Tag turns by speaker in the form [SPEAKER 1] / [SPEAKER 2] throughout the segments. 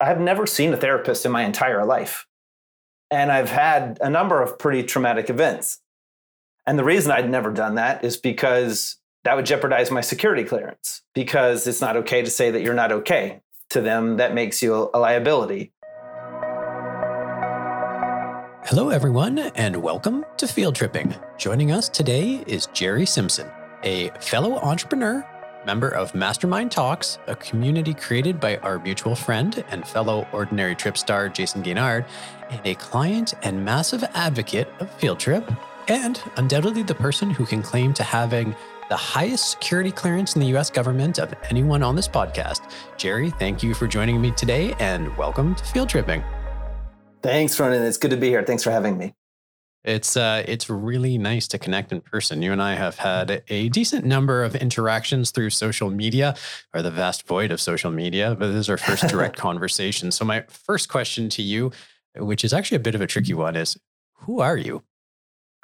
[SPEAKER 1] I've never seen a therapist in my entire life. And I've had a number of pretty traumatic events. And the reason I'd never done that is because that would jeopardize my security clearance because it's not okay to say that you're not okay. To them, that makes you a liability.
[SPEAKER 2] Hello, everyone, and welcome to Field Tripping. Joining us today is Jerry Simpson, a fellow entrepreneur member of Mastermind Talks, a community created by our mutual friend and fellow Ordinary Trip star Jason Gaignard, and a client and massive advocate of Field Trip, and undoubtedly the person who can claim to having the highest security clearance in the US government of anyone on this podcast. Jerry, thank you for joining me today and welcome to Field Tripping.
[SPEAKER 1] Thanks, Ronan. It's good to be here. Thanks for having me.
[SPEAKER 2] It's uh, it's really nice to connect in person. You and I have had a decent number of interactions through social media, or the vast void of social media. But this is our first direct conversation. So my first question to you, which is actually a bit of a tricky one, is who are you?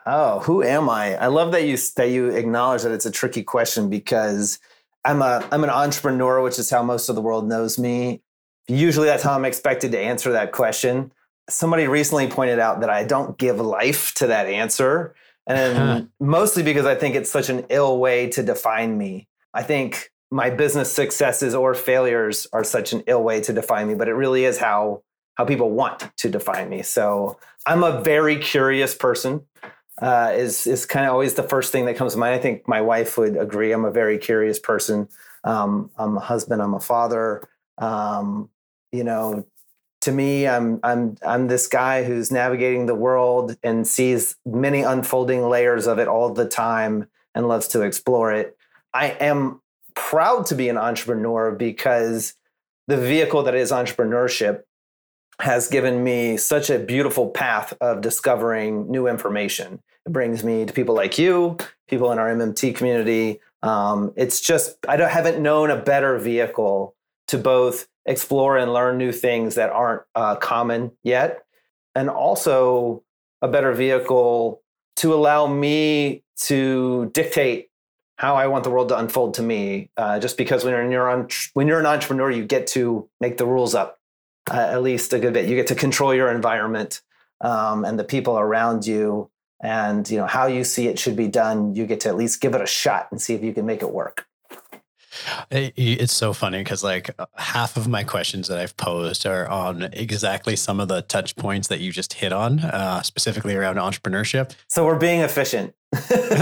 [SPEAKER 1] Oh, who am I? I love that you that you acknowledge that it's a tricky question because I'm a I'm an entrepreneur, which is how most of the world knows me. Usually, that's how I'm expected to answer that question somebody recently pointed out that I don't give life to that answer. And mostly because I think it's such an ill way to define me. I think my business successes or failures are such an ill way to define me, but it really is how how people want to define me. So I'm a very curious person. Uh, is is kind of always the first thing that comes to mind. I think my wife would agree. I'm a very curious person. Um, I'm a husband. I'm a father. Um, you know, to me, I'm I'm I'm this guy who's navigating the world and sees many unfolding layers of it all the time and loves to explore it. I am proud to be an entrepreneur because the vehicle that is entrepreneurship has given me such a beautiful path of discovering new information. It brings me to people like you, people in our MMT community. Um, it's just I haven't known a better vehicle to both explore and learn new things that aren't uh, common yet, and also a better vehicle to allow me to dictate how I want the world to unfold to me. Uh, just because when you're when you're an entrepreneur, you get to make the rules up uh, at least a good bit. You get to control your environment um, and the people around you, and you know how you see it should be done. You get to at least give it a shot and see if you can make it work.
[SPEAKER 2] It's so funny because like uh, half of my questions that I've posed are on exactly some of the touch points that you just hit on, uh, specifically around entrepreneurship.
[SPEAKER 1] So we're being efficient.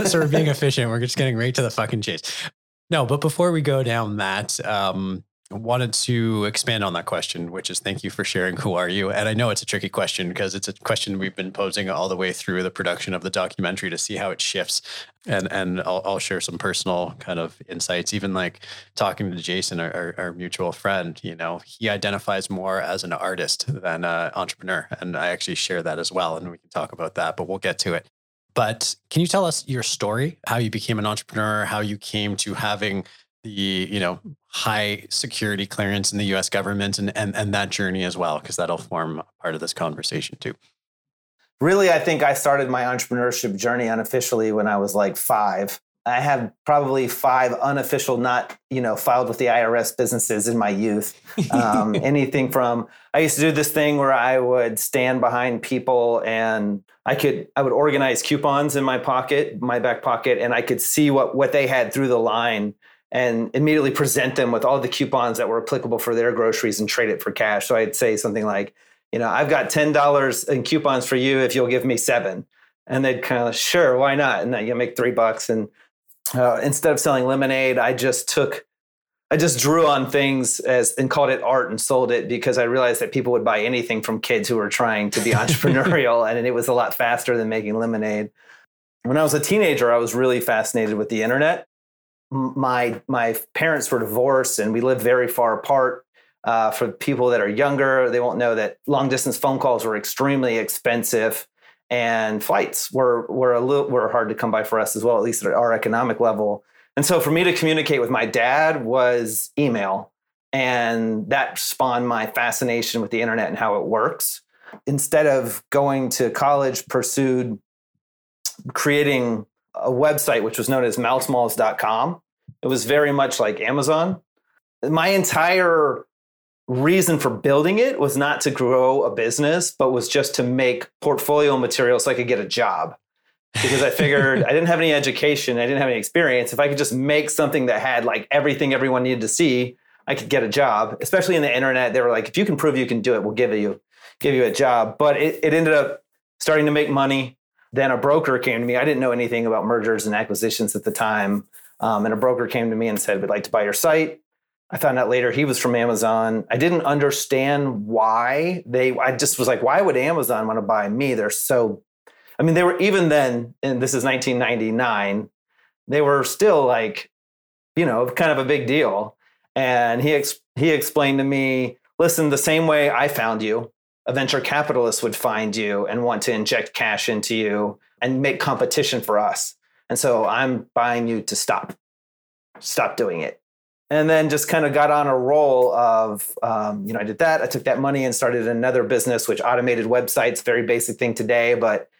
[SPEAKER 2] so we're being efficient. We're just getting right to the fucking chase. No, but before we go down that, um, wanted to expand on that question, which is thank you for sharing who are you? And I know it's a tricky question because it's a question we've been posing all the way through the production of the documentary to see how it shifts. And and I'll, I'll share some personal kind of insights. Even like talking to Jason, our, our, our mutual friend, you know, he identifies more as an artist than an entrepreneur. And I actually share that as well. And we can talk about that, but we'll get to it. But can you tell us your story, how you became an entrepreneur, how you came to having the you know high security clearance in the US government and and, and that journey as well because that'll form part of this conversation too.
[SPEAKER 1] Really I think I started my entrepreneurship journey unofficially when I was like 5. I have probably five unofficial, not you know, filed with the IRS businesses in my youth. Um, anything from I used to do this thing where I would stand behind people and I could I would organize coupons in my pocket, my back pocket, and I could see what what they had through the line and immediately present them with all the coupons that were applicable for their groceries and trade it for cash. So I'd say something like, you know, I've got ten dollars in coupons for you if you'll give me seven, and they'd kind of sure, why not? And then you make three bucks. And uh, instead of selling lemonade, I just took, I just drew on things as and called it art and sold it because I realized that people would buy anything from kids who were trying to be entrepreneurial, and it was a lot faster than making lemonade. When I was a teenager, I was really fascinated with the internet my my parents were divorced and we lived very far apart. Uh, for people that are younger, they won't know that long distance phone calls were extremely expensive, and flights were were a little were hard to come by for us as well, at least at our economic level. And so, for me to communicate with my dad was email, and that spawned my fascination with the internet and how it works. Instead of going to college, pursued creating a website which was known as mousemalls.com. It was very much like Amazon. My entire reason for building it was not to grow a business, but was just to make portfolio material so I could get a job. Because I figured I didn't have any education, I didn't have any experience. If I could just make something that had like everything everyone needed to see, I could get a job. Especially in the internet, they were like, if you can prove you can do it, we'll give you give you a job. But it, it ended up starting to make money. Then a broker came to me. I didn't know anything about mergers and acquisitions at the time. Um, and a broker came to me and said, We'd like to buy your site. I found out later he was from Amazon. I didn't understand why they, I just was like, why would Amazon want to buy me? They're so, I mean, they were even then, and this is 1999, they were still like, you know, kind of a big deal. And he, ex- he explained to me, listen, the same way I found you, a venture capitalist would find you and want to inject cash into you and make competition for us. And so I'm buying you to stop, stop doing it. And then just kind of got on a roll of um, you know i did that i took that money and started another business which automated websites very basic thing today. But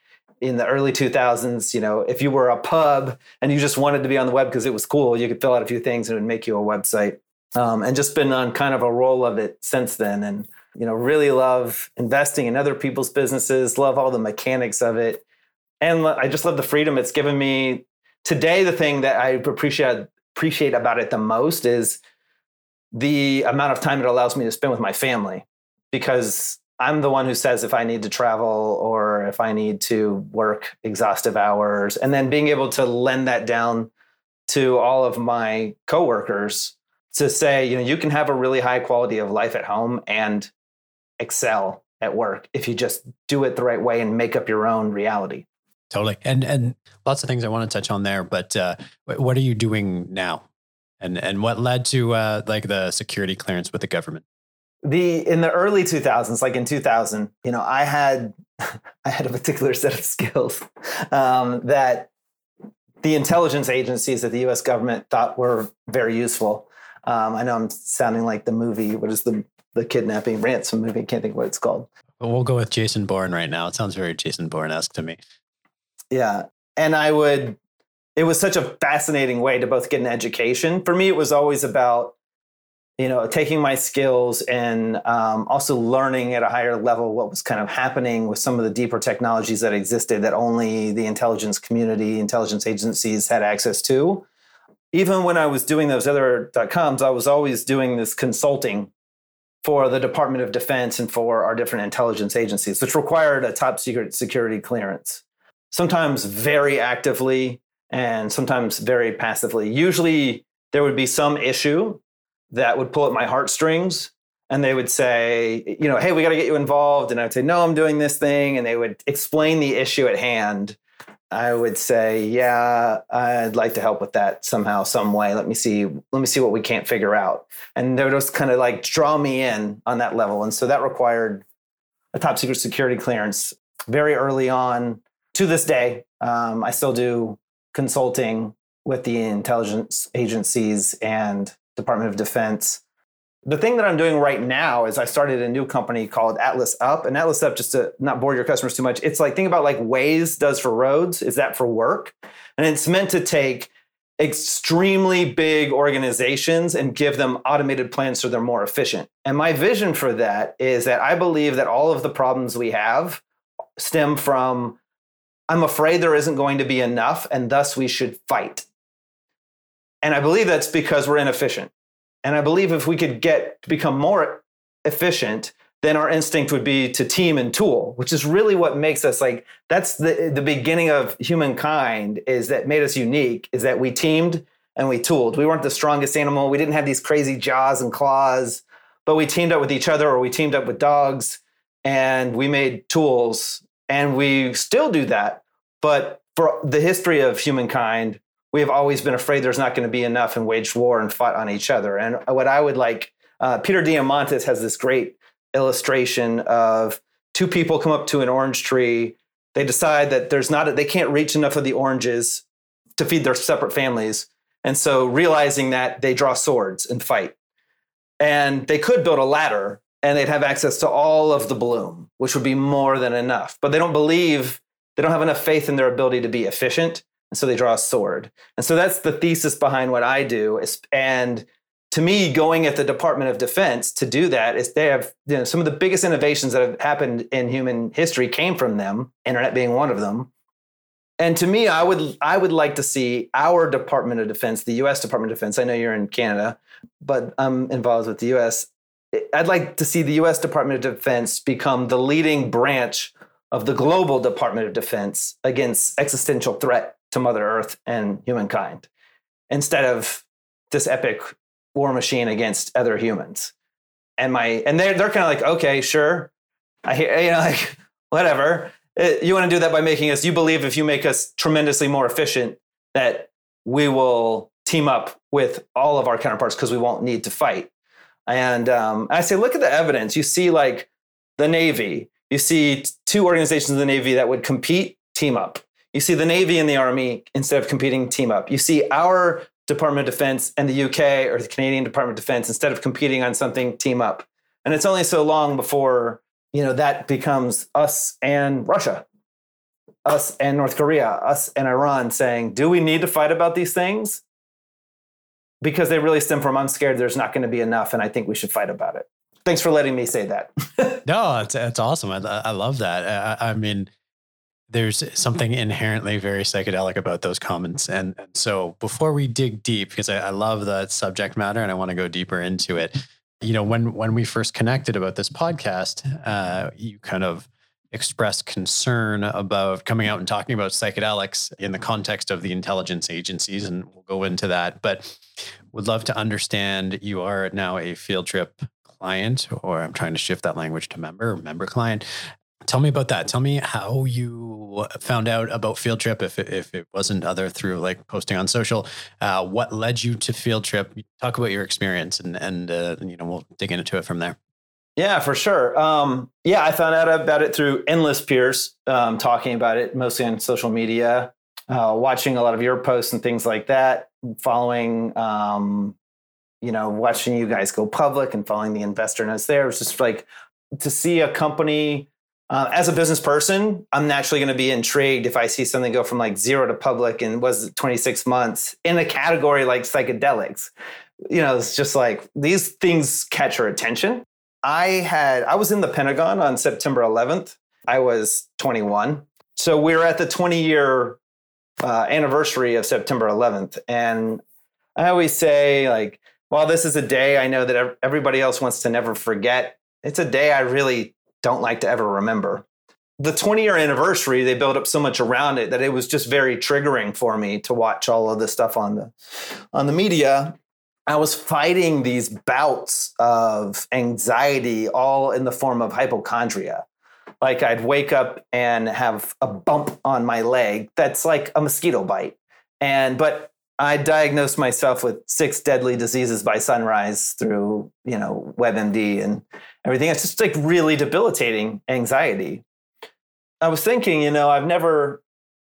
[SPEAKER 1] in the early 2000s you know if you were a pub and you just wanted to be on the web because it was cool you could fill out a few things and it would make you a website. Um, and just been on kind of a roll of it since then. And you know really love investing in other people's businesses love all the mechanics of it and i just love the freedom it's given me. Today the thing that i appreciate appreciate about it the most is the amount of time it allows me to spend with my family because I'm the one who says if I need to travel or if I need to work exhaustive hours and then being able to lend that down to all of my coworkers to say, you know, you can have a really high quality of life at home and excel at work if you just do it the right way and make up your own reality.
[SPEAKER 2] Totally. And and lots of things I want to touch on there, but uh, what are you doing now? And and what led to uh, like the security clearance with the government?
[SPEAKER 1] The in the early 2000s, like in 2000, you know, I had I had a particular set of skills um, that the intelligence agencies of the U.S. government thought were very useful. Um, I know I'm sounding like the movie. What is the the kidnapping ransom movie? Can't think what it's called.
[SPEAKER 2] We'll go with Jason Bourne right now. It sounds very Jason Bourne esque to me.
[SPEAKER 1] Yeah. And I would, it was such a fascinating way to both get an education. For me, it was always about, you know, taking my skills and um, also learning at a higher level what was kind of happening with some of the deeper technologies that existed that only the intelligence community, intelligence agencies had access to. Even when I was doing those other dot coms, I was always doing this consulting for the Department of Defense and for our different intelligence agencies, which required a top secret security clearance sometimes very actively and sometimes very passively. Usually there would be some issue that would pull at my heartstrings and they would say, you know, hey, we got to get you involved. And I would say, no, I'm doing this thing. And they would explain the issue at hand. I would say, yeah, I'd like to help with that somehow, some way. Let me see, let me see what we can't figure out. And they would just kind of like draw me in on that level. And so that required a top secret security clearance very early on to this day, um, I still do consulting with the intelligence agencies and Department of Defense. The thing that I'm doing right now is I started a new company called Atlas Up. And Atlas Up, just to not bore your customers too much, it's like think about like Waze does for roads. Is that for work? And it's meant to take extremely big organizations and give them automated plans so they're more efficient. And my vision for that is that I believe that all of the problems we have stem from I'm afraid there isn't going to be enough, and thus we should fight. And I believe that's because we're inefficient. And I believe if we could get to become more efficient, then our instinct would be to team and tool, which is really what makes us like that's the the beginning of humankind is that made us unique, is that we teamed and we tooled. We weren't the strongest animal. We didn't have these crazy jaws and claws, but we teamed up with each other or we teamed up with dogs and we made tools and we still do that. But for the history of humankind, we have always been afraid there's not going to be enough and waged war and fought on each other. And what I would like, uh, Peter Diamandis has this great illustration of two people come up to an orange tree. They decide that there's not, they can't reach enough of the oranges to feed their separate families. And so realizing that they draw swords and fight. And they could build a ladder and they'd have access to all of the bloom, which would be more than enough. But they don't believe, they don't have enough faith in their ability to be efficient. And so they draw a sword. And so that's the thesis behind what I do. And to me, going at the Department of Defense to do that is they have you know, some of the biggest innovations that have happened in human history came from them, internet being one of them. And to me, I would I would like to see our Department of Defense, the U.S. Department of Defense. I know you're in Canada, but I'm involved with the U.S. I'd like to see the U.S. Department of Defense become the leading branch of the global Department of Defense against existential threat to Mother Earth and humankind, instead of this epic war machine against other humans. And my and they're they're kind of like, okay, sure, I hear you know like whatever. It, you want to do that by making us. You believe if you make us tremendously more efficient, that we will team up with all of our counterparts because we won't need to fight. And um, I say, look at the evidence. You see, like the Navy. You see two organizations in the Navy that would compete, team up. You see the Navy and the Army instead of competing, team up. You see our Department of Defense and the UK or the Canadian Department of Defense instead of competing on something, team up. And it's only so long before you know that becomes us and Russia, us and North Korea, us and Iran saying, "Do we need to fight about these things?" Because they really stem from I'm scared there's not going to be enough, and I think we should fight about it. Thanks for letting me say that.
[SPEAKER 2] no, it's it's awesome. I, I love that. I, I mean there's something inherently very psychedelic about those comments. And, so before we dig deep, because I, I love the subject matter and I want to go deeper into it, you know, when when we first connected about this podcast, uh, you kind of expressed concern about coming out and talking about psychedelics in the context of the intelligence agencies, and we'll go into that. But would love to understand you are now a field trip client, or I'm trying to shift that language to member, member client. Tell me about that. Tell me how you found out about Field Trip, if it, if it wasn't other through like posting on social. Uh, what led you to Field Trip? Talk about your experience, and and uh, you know we'll dig into it from there.
[SPEAKER 1] Yeah, for sure. Um, yeah, I found out about it through endless peers um, talking about it, mostly on social media, uh, watching a lot of your posts and things like that, following, um, you know, watching you guys go public and following the investor notes there. It was just like to see a company uh, as a business person, I'm naturally going to be intrigued if I see something go from like zero to public and was 26 months in a category like psychedelics. You know, it's just like these things catch your attention. I had I was in the Pentagon on September 11th. I was 21, so we are at the 20 year uh, anniversary of September 11th, and I always say like, while this is a day I know that everybody else wants to never forget, it's a day I really don't like to ever remember. The 20 year anniversary, they built up so much around it that it was just very triggering for me to watch all of this stuff on the on the media. I was fighting these bouts of anxiety all in the form of hypochondria. Like I'd wake up and have a bump on my leg that's like a mosquito bite. And but I diagnosed myself with six deadly diseases by sunrise through, you know, WebMD and everything. It's just like really debilitating anxiety. I was thinking, you know, I've never,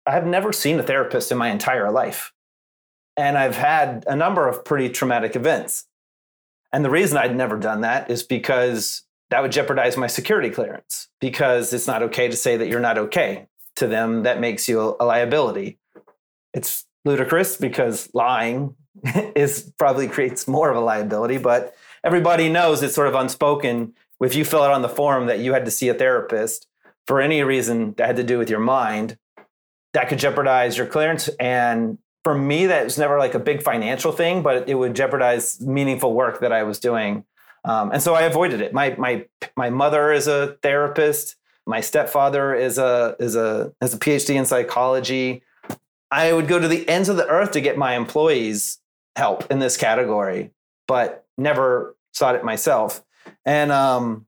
[SPEAKER 1] I've never seen a therapist in my entire life. And I've had a number of pretty traumatic events. And the reason I'd never done that is because that would jeopardize my security clearance because it's not okay to say that you're not okay. To them, that makes you a liability. It's ludicrous because lying is probably creates more of a liability, but everybody knows it's sort of unspoken if you fill out on the form that you had to see a therapist for any reason that had to do with your mind, that could jeopardize your clearance. And for me, that was never like a big financial thing, but it would jeopardize meaningful work that I was doing. Um, and so I avoided it. My my my mother is a therapist. My stepfather is a is a has a PhD in psychology. I would go to the ends of the earth to get my employees help in this category, but never sought it myself. And um,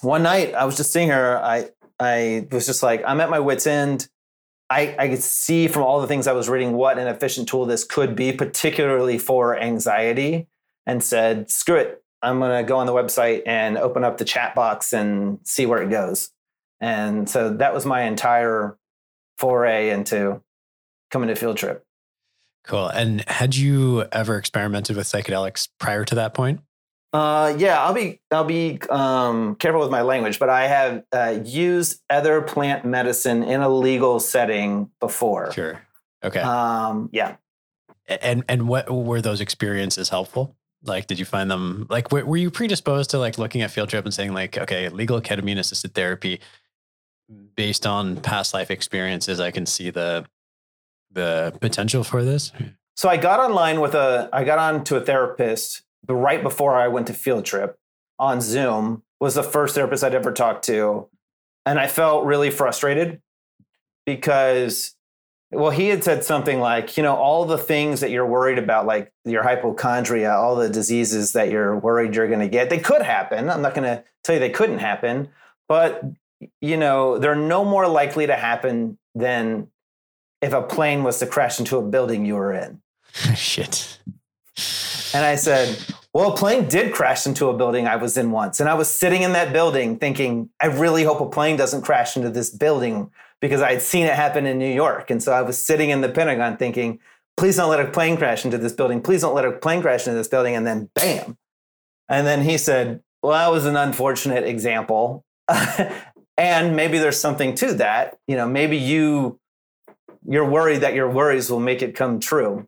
[SPEAKER 1] one night I was just seeing her. I I was just like, I'm at my wits' end. I, I could see from all the things I was reading what an efficient tool this could be, particularly for anxiety, and said, screw it. I'm going to go on the website and open up the chat box and see where it goes. And so that was my entire foray into coming to field trip.
[SPEAKER 2] Cool. And had you ever experimented with psychedelics prior to that point?
[SPEAKER 1] Uh, yeah, I'll be I'll be um, careful with my language, but I have uh, used other plant medicine in a legal setting before.
[SPEAKER 2] Sure. Okay.
[SPEAKER 1] Um, yeah.
[SPEAKER 2] And and what were those experiences helpful? Like, did you find them like were, were you predisposed to like looking at field trip and saying like, okay, legal ketamine assisted therapy based on past life experiences, I can see the the potential for this?
[SPEAKER 1] So I got online with a I got on to a therapist but right before I went to field trip on Zoom was the first therapist I'd ever talked to. And I felt really frustrated because well, he had said something like, you know, all the things that you're worried about, like your hypochondria, all the diseases that you're worried you're going to get, they could happen. I'm not going to tell you they couldn't happen, but, you know, they're no more likely to happen than if a plane was to crash into a building you were in.
[SPEAKER 2] Shit.
[SPEAKER 1] And I said, Well, a plane did crash into a building I was in once. And I was sitting in that building thinking, I really hope a plane doesn't crash into this building because I had seen it happen in New York. And so I was sitting in the Pentagon thinking, Please don't let a plane crash into this building. Please don't let a plane crash into this building. And then bam. And then he said, Well, that was an unfortunate example. and maybe there's something to that. You know, maybe you you're worried that your worries will make it come true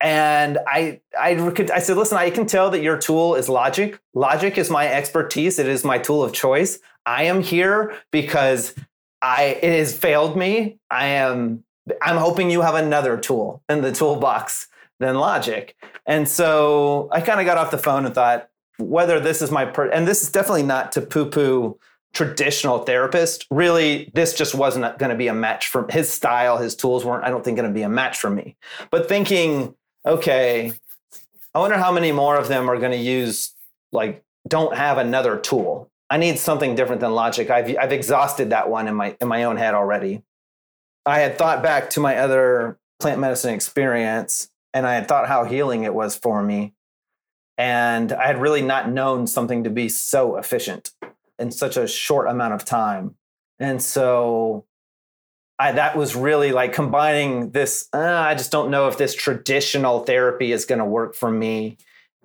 [SPEAKER 1] and I, I, I said, listen, I can tell that your tool is logic. Logic is my expertise. It is my tool of choice. I am here because I, it has failed me. I am, I'm hoping you have another tool in the toolbox than logic. And so I kind of got off the phone and thought, whether this is my, per- and this is definitely not to poo poo traditional therapist. Really, this just wasn't going to be a match for his style. His tools weren't, I don't think, going to be a match for me. But thinking, okay, I wonder how many more of them are going to use, like, don't have another tool. I need something different than logic. I've, I've exhausted that one in my, in my own head already. I had thought back to my other plant medicine experience and I had thought how healing it was for me. And I had really not known something to be so efficient in such a short amount of time. And so I, that was really like combining this. Uh, I just don't know if this traditional therapy is going to work for me.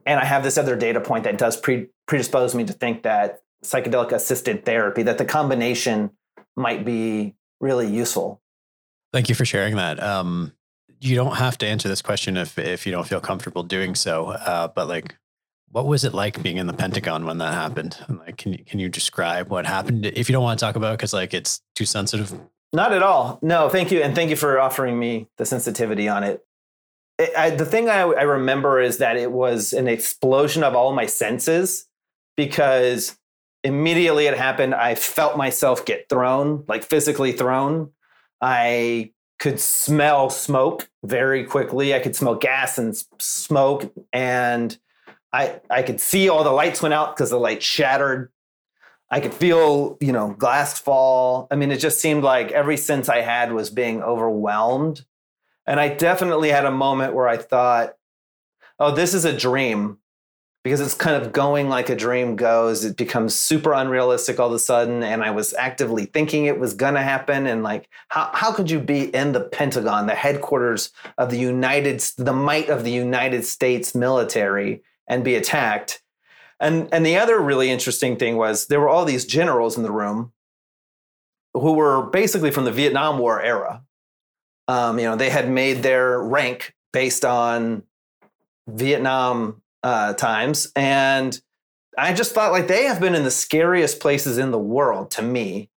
[SPEAKER 1] And I have this other data point that does pre- predispose me to think that psychedelic assisted therapy, that the combination might be really useful.
[SPEAKER 2] Thank you for sharing that. Um, you don't have to answer this question if if you don't feel comfortable doing so. Uh, but like, what was it like being in the Pentagon when that happened? Like, can you can you describe what happened? If you don't want to talk about, it because like it's too sensitive.
[SPEAKER 1] Not at all. No, thank you, and thank you for offering me the sensitivity on it. I, the thing I, I remember is that it was an explosion of all my senses because immediately it happened. I felt myself get thrown, like physically thrown. I could smell smoke very quickly. I could smell gas and smoke, and I I could see all the lights went out because the light shattered. I could feel, you know, glass fall. I mean, it just seemed like every sense I had was being overwhelmed. And I definitely had a moment where I thought, oh, this is a dream because it's kind of going like a dream goes. It becomes super unrealistic all of a sudden. And I was actively thinking it was going to happen. And like, how, how could you be in the Pentagon, the headquarters of the United, the might of the United States military, and be attacked? And and the other really interesting thing was there were all these generals in the room who were basically from the Vietnam War era. Um, you know, they had made their rank based on Vietnam uh, times, and I just thought like they have been in the scariest places in the world to me,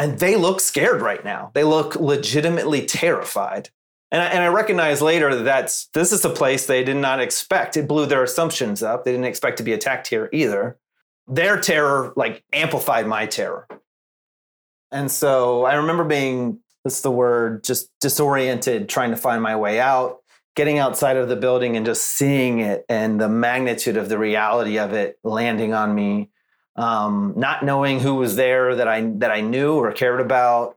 [SPEAKER 1] and they look scared right now. They look legitimately terrified. And I, and I recognize later that this is a place they did not expect. It blew their assumptions up. They didn't expect to be attacked here either. Their terror like amplified my terror. And so I remember being what's the word just disoriented trying to find my way out getting outside of the building and just seeing it and the magnitude of the reality of it landing on me um, not knowing who was there that i that i knew or cared about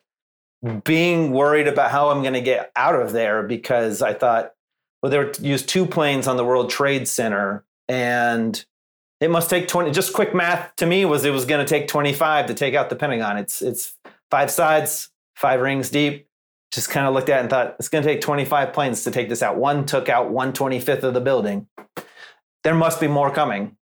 [SPEAKER 1] being worried about how I'm going to get out of there because I thought, well, they were used two planes on the World Trade Center and it must take 20 just quick math to me was it was going to take 25 to take out the Pentagon. It's it's five sides, five rings deep. Just kind of looked at it and thought it's going to take 25 planes to take this out. One took out 125th of the building. There must be more coming.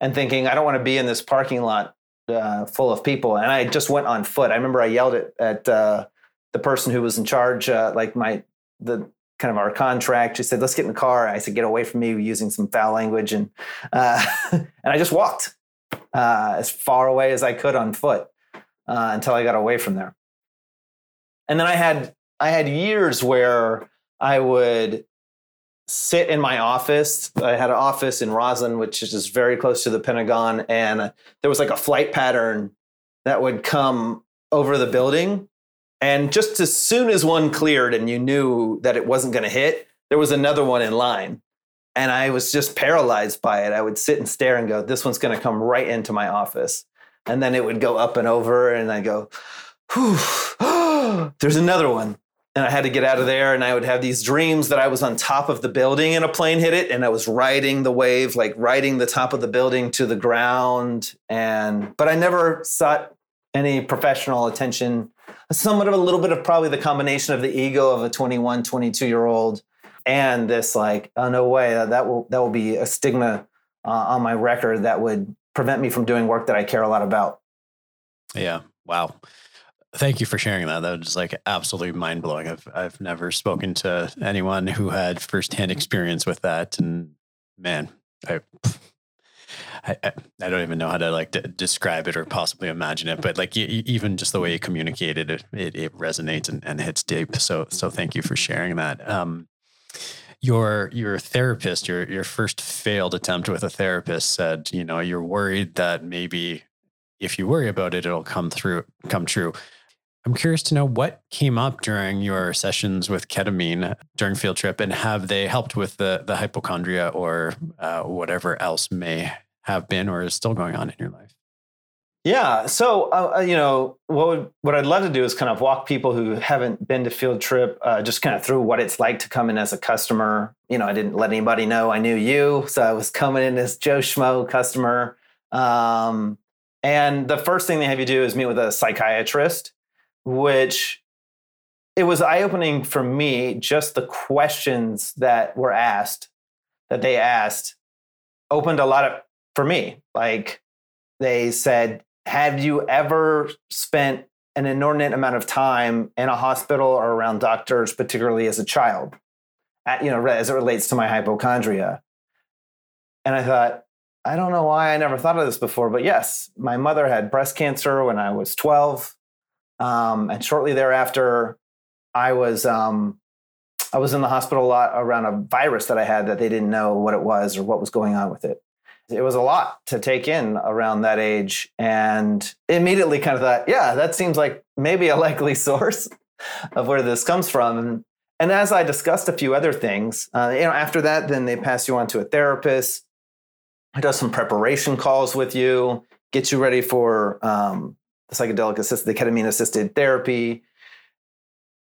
[SPEAKER 1] And thinking, I don't want to be in this parking lot uh, full of people. And I just went on foot. I remember I yelled at, at uh, the person who was in charge, uh, like my the kind of our contract. She said, "Let's get in the car." I said, "Get away from me," using some foul language, and uh, and I just walked uh, as far away as I could on foot uh, until I got away from there. And then I had I had years where I would sit in my office. I had an office in Rosslyn, which is just very close to the Pentagon, and there was like a flight pattern that would come over the building. And just as soon as one cleared and you knew that it wasn't going to hit, there was another one in line. And I was just paralyzed by it. I would sit and stare and go, this one's going to come right into my office. And then it would go up and over, and I go, whew, there's another one and I had to get out of there. And I would have these dreams that I was on top of the building and a plane hit it, and I was riding the wave, like riding the top of the building to the ground. And but I never sought any professional attention. Somewhat of a little bit of probably the combination of the ego of a 21, 22 year old and this like, oh no way, that will that will be a stigma uh, on my record that would prevent me from doing work that I care a lot about.
[SPEAKER 2] Yeah. Wow. Thank you for sharing that. That was like absolutely mind blowing. I've I've never spoken to anyone who had firsthand experience with that, and man, I. I, I don't even know how to like describe it or possibly imagine it, but like even just the way you communicated it, it, it resonates and, and, hits deep. So, so thank you for sharing that. Um, your your therapist, your your first failed attempt with a therapist said, you know, you're worried that maybe if you worry about it, it'll come through, come true. I'm curious to know what came up during your sessions with ketamine during field trip, and have they helped with the the hypochondria or uh, whatever else may have been or is still going on in your life?
[SPEAKER 1] Yeah, so uh, uh, you know what would, what I'd love to do is kind of walk people who haven't been to field trip uh, just kind of through what it's like to come in as a customer. You know, I didn't let anybody know I knew you, so I was coming in as Joe Schmo customer. Um, and the first thing they have you do is meet with a psychiatrist which it was eye opening for me just the questions that were asked that they asked opened a lot of for me like they said have you ever spent an inordinate amount of time in a hospital or around doctors particularly as a child at, you know as it relates to my hypochondria and i thought i don't know why i never thought of this before but yes my mother had breast cancer when i was 12 um, and shortly thereafter, I was um, I was in the hospital a lot around a virus that I had that they didn't know what it was or what was going on with it. It was a lot to take in around that age, and immediately kind of thought, yeah, that seems like maybe a likely source of where this comes from. And, as I discussed a few other things, uh, you know, after that, then they pass you on to a therapist who does some preparation calls with you, gets you ready for um, the psychedelic assisted, the ketamine assisted therapy.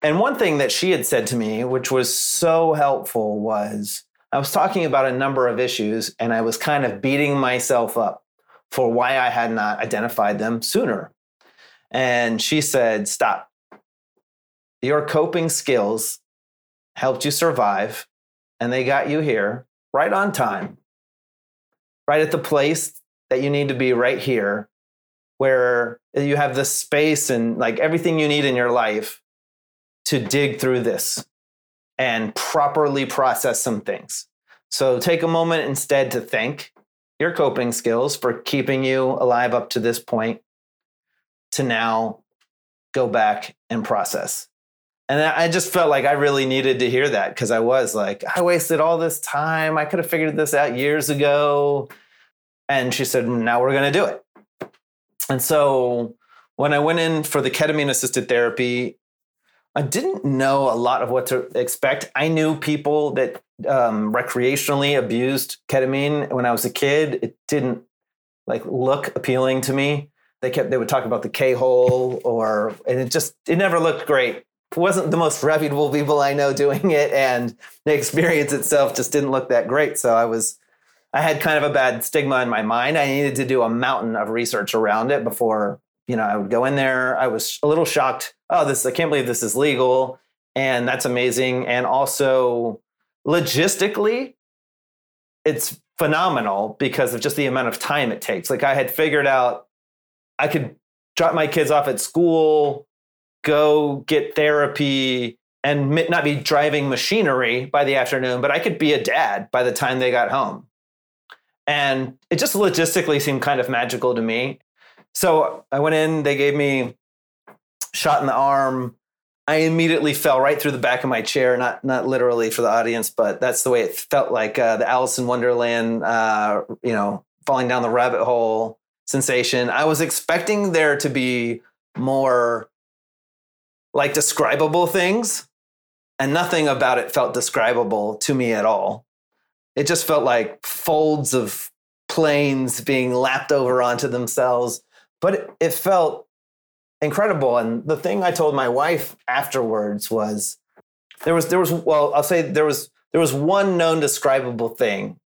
[SPEAKER 1] And one thing that she had said to me, which was so helpful, was I was talking about a number of issues and I was kind of beating myself up for why I had not identified them sooner. And she said, Stop. Your coping skills helped you survive and they got you here right on time, right at the place that you need to be right here where you have the space and like everything you need in your life to dig through this and properly process some things. So take a moment instead to thank your coping skills for keeping you alive up to this point to now go back and process. And I just felt like I really needed to hear that because I was like, I wasted all this time. I could have figured this out years ago. And she said, now we're going to do it. And so when I went in for the ketamine assisted therapy, I didn't know a lot of what to expect. I knew people that um, recreationally abused ketamine when I was a kid. It didn't like look appealing to me. They kept they would talk about the K hole or and it just it never looked great. It wasn't the most reputable people I know doing it, and the experience itself just didn't look that great. So I was I had kind of a bad stigma in my mind. I needed to do a mountain of research around it before, you know, I would go in there. I was a little shocked. Oh, this I can't believe this is legal. And that's amazing. And also logistically, it's phenomenal because of just the amount of time it takes. Like I had figured out I could drop my kids off at school, go get therapy, and not be driving machinery by the afternoon, but I could be a dad by the time they got home. And it just logistically seemed kind of magical to me. So I went in, they gave me shot in the arm. I immediately fell right through the back of my chair, not not literally for the audience, but that's the way it felt like uh, the Alice in Wonderland, uh, you know, falling down the rabbit hole sensation. I was expecting there to be more like describable things, and nothing about it felt describable to me at all. It just felt like folds of planes being lapped over onto themselves, but it, felt incredible. And the thing I told my wife afterwards was there was there was well, I'll say there was there was one known describable thing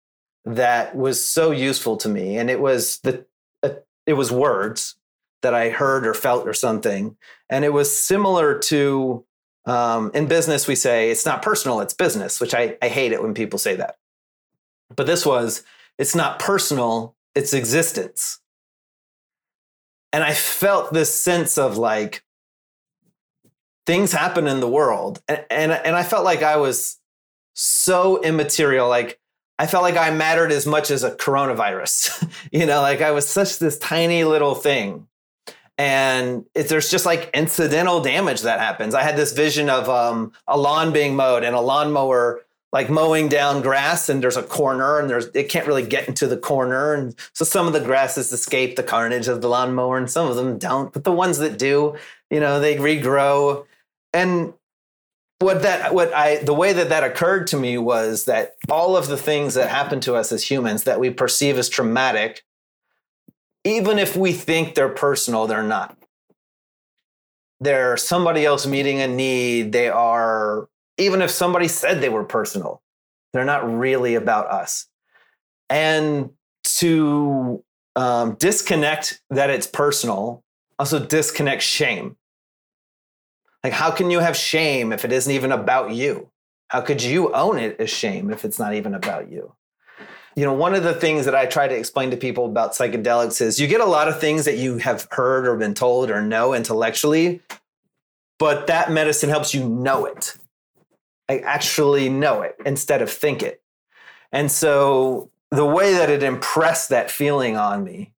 [SPEAKER 1] that was so useful to me, and it was the uh, it was words that I heard or felt or something, and it was similar to um, in business we say it's not personal, it's business, which I, I hate it when people say that. But this was it's not personal, it's existence and I felt this sense of like things happen in the world, and and, and I felt like I was so immaterial, like. I felt like I mattered as much as a coronavirus. you know, like I was such this tiny little thing. And it, there's just like incidental damage that happens. I had this vision of um, a lawn being mowed and a lawnmower like mowing down grass and there's a corner and there's it can't really get into the corner. And so some of the grasses escape the carnage of the lawnmower and some of them don't but the ones that do you know they regrow. And what that what i the way that that occurred to me was that all of the things that happen to us as humans that we perceive as traumatic even if we think they're personal they're not. They're somebody else meeting a need. They are even if somebody said they were personal, they're not really about us. And to um, disconnect that it's personal, also disconnect shame. Like, how can you have shame if it isn't even about you? How could you own it as shame if it's not even about you? You know, one of the things that I try to explain to people about psychedelics is you get a lot of things that you have heard or been told or know intellectually, but that medicine helps you know it. I actually know it instead of think it. And so the way that it impressed that feeling on me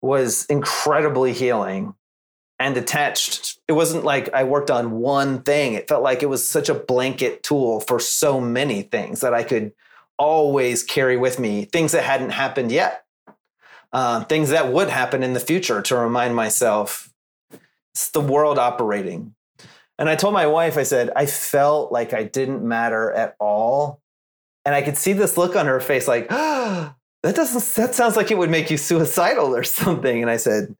[SPEAKER 1] was incredibly healing and attached. It wasn't like I worked on one thing. It felt like it was such a blanket tool for so many things that I could always carry with me, things that hadn't happened yet, uh, things that would happen in the future to remind myself it's the world operating. And I told my wife, I said, I felt like I didn't matter at all. And I could see this look on her face like, oh, that doesn't, that sounds like it would make you suicidal or something. And I said,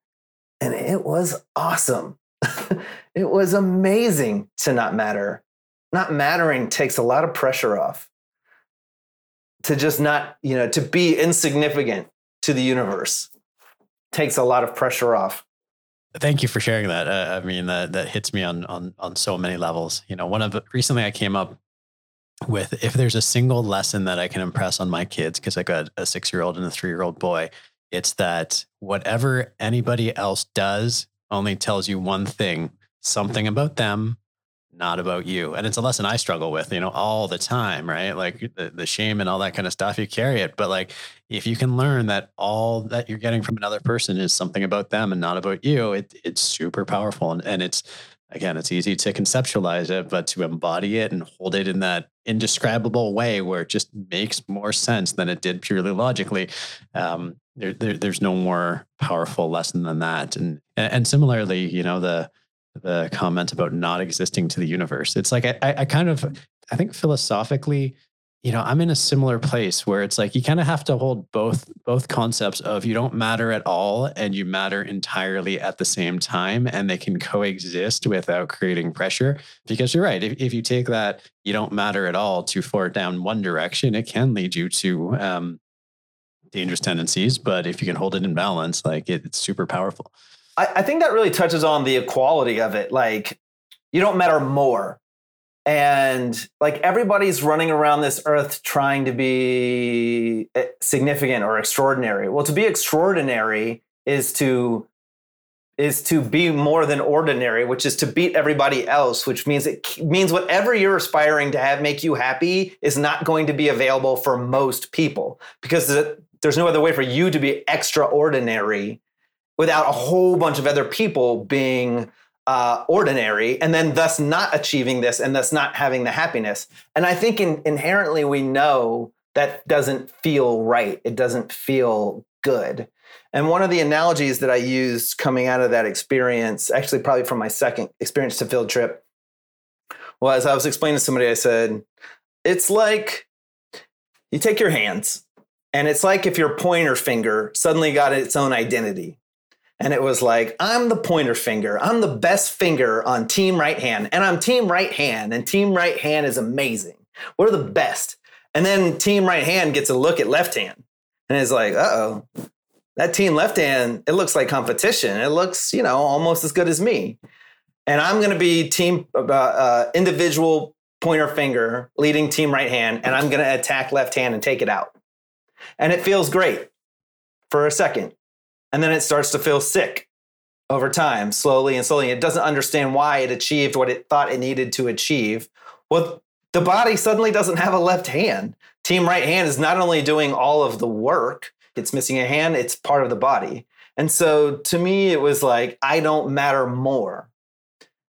[SPEAKER 1] and it was awesome. it was amazing to not matter. Not mattering takes a lot of pressure off. To just not, you know, to be insignificant to the universe takes a lot of pressure off.
[SPEAKER 2] Thank you for sharing that. Uh, I mean, that that hits me on on on so many levels. You know, one of the, recently I came up with if there's a single lesson that I can impress on my kids because I got a six year old and a three year old boy, it's that whatever anybody else does only tells you one thing: something about them not about you. And it's a lesson I struggle with, you know, all the time, right? Like the, the shame and all that kind of stuff, you carry it. But like, if you can learn that all that you're getting from another person is something about them and not about you, it, it's super powerful. And, and it's, again, it's easy to conceptualize it, but to embody it and hold it in that indescribable way where it just makes more sense than it did purely logically. Um, there, there, there's no more powerful lesson than that. And, and similarly, you know, the, the comment about not existing to the universe. It's like I, I kind of I think philosophically, you know, I'm in a similar place where it's like you kind of have to hold both both concepts of you don't matter at all and you matter entirely at the same time, and they can coexist without creating pressure. Because you're right, if, if you take that you don't matter at all too far down one direction, it can lead you to um, dangerous tendencies. But if you can hold it in balance, like it, it's super powerful.
[SPEAKER 1] I, I think that really touches on the equality of it. Like, you don't matter more. And like everybody's running around this earth trying to be eh, significant or extraordinary. Well, to be extraordinary is to is to be more than ordinary, which is to beat everybody else, which means it means whatever you're aspiring to have make you happy is not going to be available for most people because there's no other way for you to be extraordinary without a whole bunch of other people being uh, ordinary and then thus not achieving this and thus not having the happiness. And I think in, inherently we know that doesn't feel right. It doesn't feel good. And one of the analogies that I used coming out of that experience, actually, probably from my second experience to field trip, was I was explaining to somebody, I said, it's like you take your hands, and it's like if your pointer finger suddenly got its own identity. And it was like, I'm the pointer finger. I'm the best finger on team right hand. And I'm team right hand. And team right hand is amazing. We're the best. And then team right hand gets a look at left hand. And it's like, uh oh, that team left hand, it looks like competition. It looks, you know, almost as good as me. And I'm going to be team uh, uh, individual pointer finger leading team right hand, and I'm going to attack left hand and take it out. And it feels great for a second. And then it starts to feel sick over time, slowly and slowly. It doesn't understand why it achieved what it thought it needed to achieve. Well, the body suddenly doesn't have a left hand. Team right hand is not only doing all of the work, it's missing a hand, it's part of the body. And so to me, it was like, I don't matter more.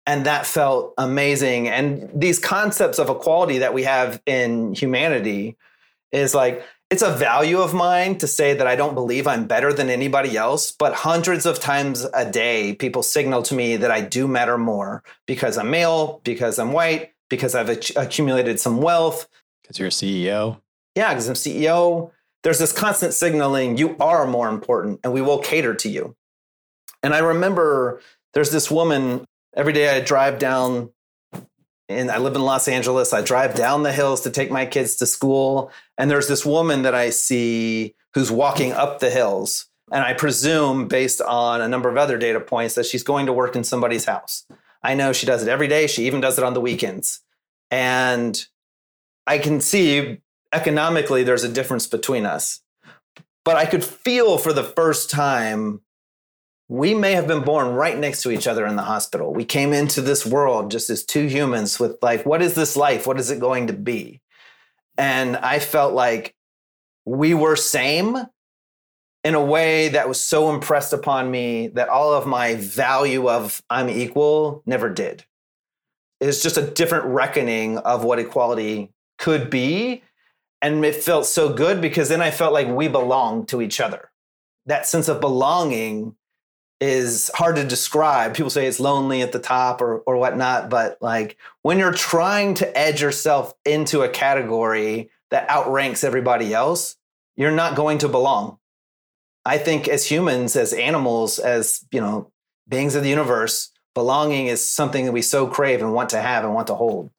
[SPEAKER 1] And that felt amazing. And these concepts of equality that we have in humanity is like, it's a value of mine to say that I don't believe I'm better than anybody else, but hundreds of times a day, people signal to me that I do matter more because I'm male, because I'm white, because I've accumulated some wealth.
[SPEAKER 2] Because you're a CEO.
[SPEAKER 1] Yeah, because I'm CEO there's this constant signaling you are more important and we will cater to you. And I remember there's this woman every day I drive down and I live in Los Angeles. I drive down the hills to take my kids to school. And there's this woman that I see who's walking up the hills. And I presume, based on a number of other data points, that she's going to work in somebody's house. I know she does it every day. She even does it on the weekends. And I can see economically there's a difference between us. But I could feel for the first time we may have been born right next to each other in the hospital. We came into this world just as two humans with like, what is this life? What is it going to be? And I felt like we were same in a way that was so impressed upon me that all of my value of I'm equal never did. It's just a different reckoning of what equality could be and it felt so good because then I felt like we belonged to each other. That sense of belonging is hard to describe. People say it's lonely at the top or or whatnot, but like when you're trying to edge yourself into a category that outranks everybody else, you're not going to belong. I think as humans, as animals, as you know, beings of the universe, belonging is something that we so crave and want to have and want to hold.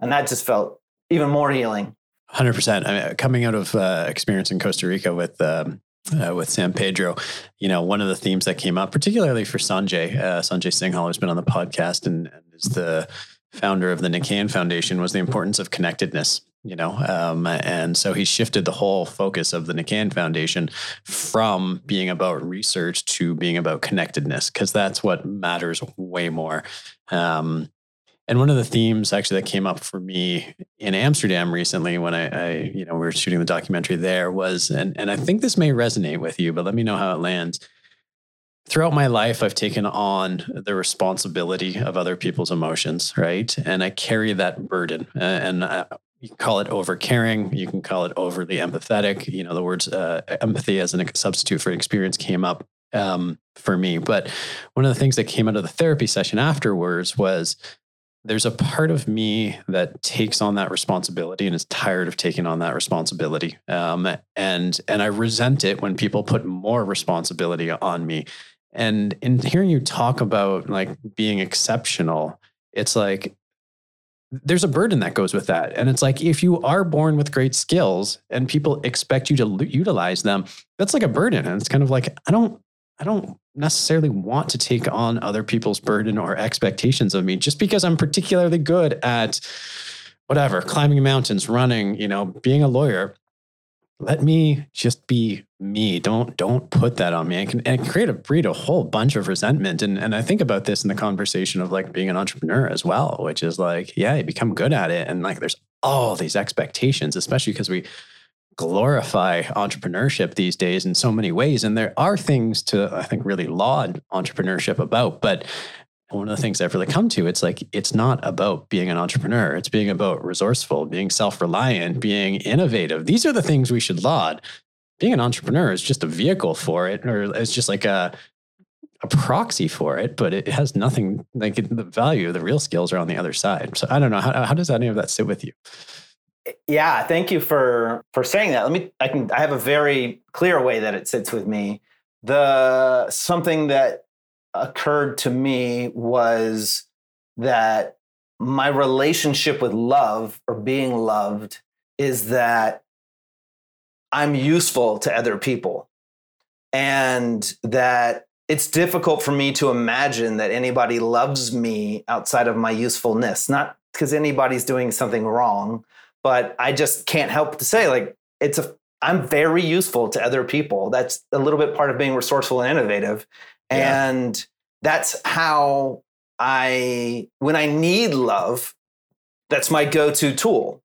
[SPEAKER 1] And that just felt even more healing.
[SPEAKER 2] Hundred percent. I mean, coming out of uh, experience in Costa Rica with um, uh, with San Pedro, you know, one of the themes that came up, particularly for Sanjay, uh, Sanjay Singhal, who's been on the podcast and, and, is the founder of the Nikean Foundation, was the importance of connectedness. You know, um, and so he shifted the whole focus of the Nikean Foundation from being about research to being about connectedness, because that's what matters way more. Um, and one of the themes actually that came up for me in Amsterdam recently when I, I, you know, we were shooting the documentary there was, and, and I think this may resonate with you, but let me know how it lands. Throughout my life, I've taken on the responsibility of other people's emotions, right? And I carry that burden. And I, you can call it overcaring, you can call it overly empathetic. You know, the words uh, empathy as a substitute for experience came up um, for me. But one of the things that came out of the therapy session afterwards was there's a part of me that takes on that responsibility and is tired of taking on that responsibility. Um, and and i resent it when people put more responsibility on me. And in hearing you talk about like being exceptional it's like there's a burden that goes with that. And it's like if you are born with great skills and people expect you to utilize them that's like a burden. And it's kind of like i don't I don't necessarily want to take on other people's burden or expectations of me just because I'm particularly good at whatever, climbing mountains, running, you know, being a lawyer. let me just be me. Don't don't put that on me. And can, and create a breed a whole bunch of resentment. And and I think about this in the conversation of like being an entrepreneur as well, which is like, yeah, you become good at it. And like there's all these expectations, especially because we glorify entrepreneurship these days in so many ways. And there are things to, I think, really laud entrepreneurship about. But one of the things I've really come to, it's like, it's not about being an entrepreneur. It's being about resourceful, being self reliant, being innovative. These are the things we should laud. Being an entrepreneur is just a vehicle for it, or it's just like a, a proxy for it, but it has nothing like the value, the real skills are on the other side. So I don't know. How, how does any of that sit with you?
[SPEAKER 1] Yeah thank you for for saying that. Let me i can i have a very clear way that it sits with me. The something that occurred to me was that my relationship with love or being loved is that i'm useful to other people. And that it's difficult for me to imagine that anybody loves me outside of my usefulness. Not because anybody's doing something wrong but I just can't help to say like it's a I'm very useful to other people. That's a little bit part of being resourceful and innovative. Yeah. And that's how I when I need love, that's my go-to tool.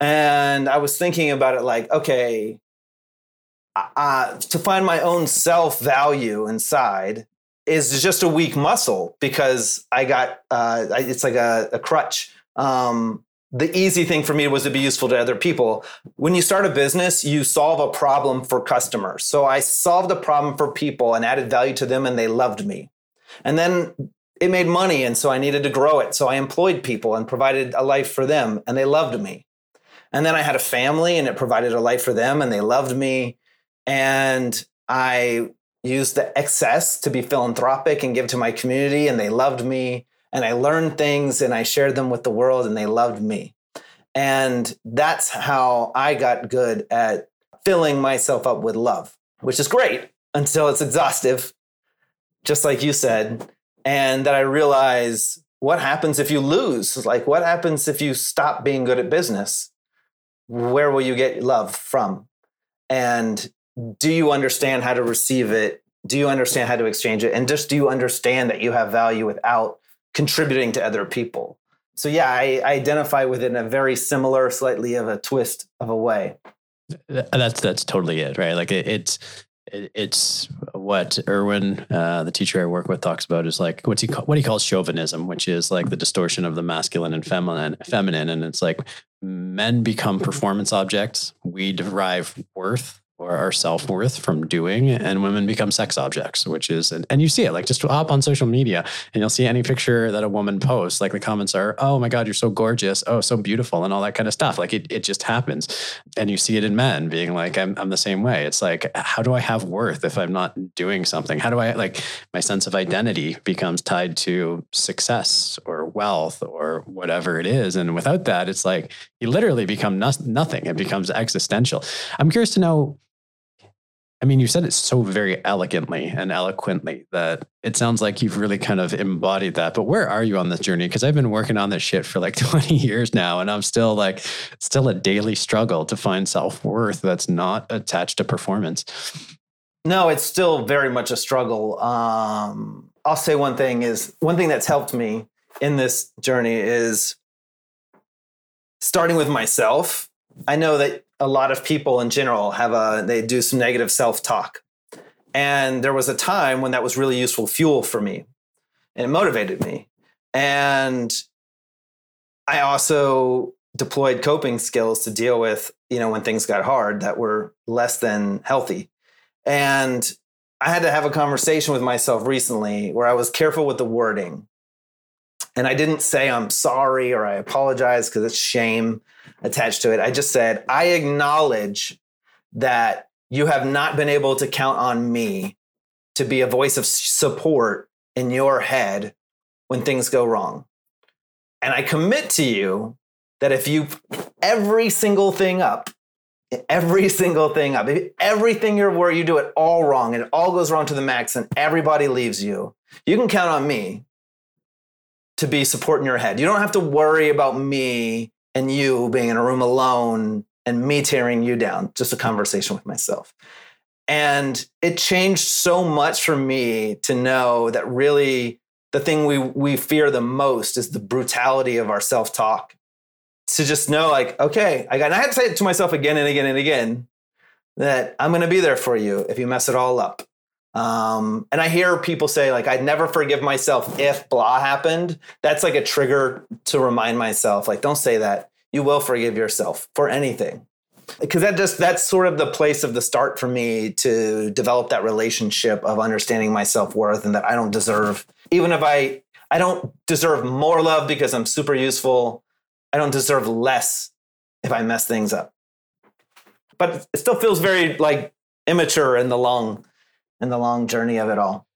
[SPEAKER 1] And I was thinking about it like, okay, uh, to find my own self value inside is just a weak muscle because I got uh, it's like a, a crutch. Um, the easy thing for me was to be useful to other people. When you start a business, you solve a problem for customers. So I solved a problem for people and added value to them, and they loved me. And then it made money, and so I needed to grow it. So I employed people and provided a life for them, and they loved me. And then I had a family, and it provided a life for them, and they loved me. And I used the excess to be philanthropic and give to my community, and they loved me and I learned things and I shared them with the world and they loved me. And that's how I got good at filling myself up with love, which is great until it's exhaustive, just like you said. And that I realize what happens if you lose? Like, what happens if you stop being good at business? Where will you get love from? And do you understand how to receive it? Do you understand how to exchange it? And just do you understand that you have value without contributing to other people. So yeah, I, I identify with it in a very similar, slightly of a twist of a way.
[SPEAKER 2] That's that's totally it, right? Like it, it's it, it's what Erwin, uh, the teacher I work with, talks about is like what's he call, what he calls chauvinism, which is like the distortion of the masculine and feminine. Feminine, and it's like men become performance objects. We derive worth or our self worth from doing, and women become sex objects, which is, and, and you see it like just hop on social media and you'll see any picture that a woman posts, like the comments are, oh my God, you're so gorgeous, oh, so beautiful, and all that kind of stuff. Like it, it just happens. And you see it in men being like, I'm, I'm the same way. It's like, how do I have worth if I'm not doing something? How do I, like, my sense of identity becomes tied to success or wealth or whatever it is. And without that, it's like you literally become no- nothing. It becomes existential. I'm curious to know I mean, you said it so very elegantly and eloquently that it sounds like you've really kind of embodied that. But where are you on this journey? Because I've been working on this shit for like 20 years now, and I'm still like, still a daily struggle to find self worth that's not attached to performance.
[SPEAKER 1] No, it's still very much a struggle. Um, I'll say one thing is one thing that's helped me in this journey is starting with myself. I know that a lot of people in general have a they do some negative self-talk. And there was a time when that was really useful fuel for me and it motivated me. And i also deployed coping skills to deal with you know when things got hard that were less than healthy. And i had to have a conversation with myself recently where i was careful with the wording. And i didn't say i'm sorry or i apologize because it's shame attached to it. I just said, I acknowledge that you have not been able to count on me to be a voice of support in your head when things go wrong. And I commit to you that if you every single thing up, every single thing up, everything you're where you do it all wrong and it all goes wrong to the max and everybody leaves you, you can count on me to be support in your head. You don't have to worry about me and you being in a room alone and me tearing you down, just a conversation with myself. And it changed so much for me to know that really the thing we, we fear the most is the brutality of our self talk. To just know, like, okay, I got, and I had to say it to myself again and again and again that I'm to be there for you if you mess it all up. Um, and I hear people say, like, I'd never forgive myself if blah happened. That's like a trigger to remind myself, like, don't say that. You will forgive yourself for anything. Because that just that's sort of the place of the start for me to develop that relationship of understanding my self-worth and that I don't deserve, even if I I don't deserve more love because I'm super useful. I don't deserve less if I mess things up. But it still feels very like immature in the long and the long journey of it all.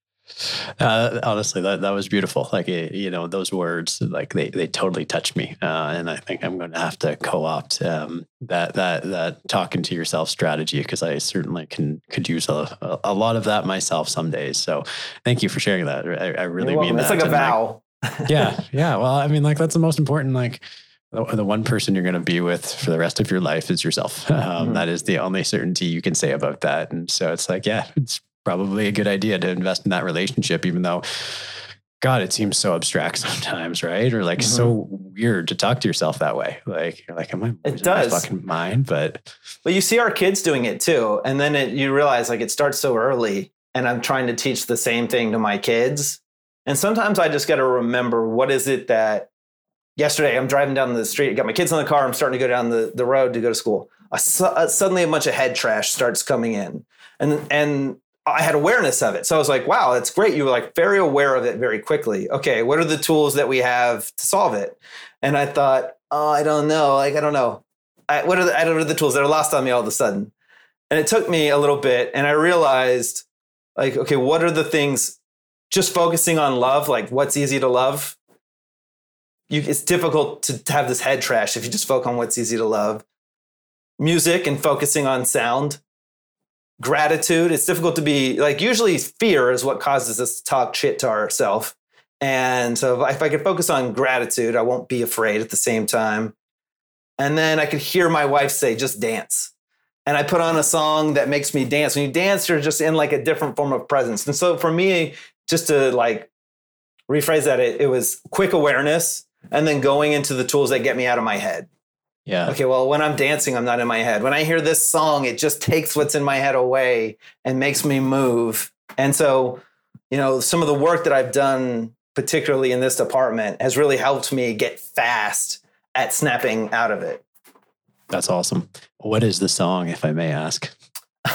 [SPEAKER 2] Uh, honestly, that, that was beautiful. Like, you know, those words, like they, they totally touched me. Uh, and I think I'm going to have to co-opt um, that, that, that talking to yourself strategy, because I certainly can, could use a, a lot of that myself some days. So thank you for sharing that. I, I really mean
[SPEAKER 1] that. It's like a vow.
[SPEAKER 2] Like, yeah. Yeah. Well, I mean, like that's the most important, like, the one person you're going to be with for the rest of your life is yourself. Um, mm-hmm. that is the only certainty you can say about that. And so it's like, yeah, it's probably a good idea to invest in that relationship, even though God, it seems so abstract sometimes, right? Or like mm-hmm. so weird to talk to yourself that way. Like you're like, am I
[SPEAKER 1] it does
[SPEAKER 2] my fucking mind? But
[SPEAKER 1] but you see our kids doing it too, and then it, you realize like it starts so early, and I'm trying to teach the same thing to my kids, and sometimes I just got to remember what is it that. Yesterday, I'm driving down the street. Got my kids in the car. I'm starting to go down the, the road to go to school. Suddenly, a bunch of head trash starts coming in, and and I had awareness of it. So I was like, wow, that's great. You were like very aware of it very quickly. Okay, what are the tools that we have to solve it? And I thought, oh, I don't know. Like, I don't know. I, what are the, I don't know the tools that are lost on me all of a sudden. And it took me a little bit and I realized, like, okay, what are the things just focusing on love? Like, what's easy to love? You, it's difficult to have this head trash if you just focus on what's easy to love. Music and focusing on sound gratitude. It's difficult to be like usually fear is what causes us to talk shit to ourselves. And so if I could focus on gratitude, I won't be afraid at the same time. And then I could hear my wife say, just dance. And I put on a song that makes me dance. When you dance, you're just in like a different form of presence. And so for me, just to like rephrase that, it, it was quick awareness and then going into the tools that get me out of my head.
[SPEAKER 2] Yeah.
[SPEAKER 1] Okay, well, when I'm dancing, I'm not in my head. When I hear this song, it just takes what's in my head away and makes me move. And so, you know, some of the work that I've done, particularly in this department, has really helped me get fast at snapping out of it.
[SPEAKER 2] That's awesome. What is the song, if I may ask?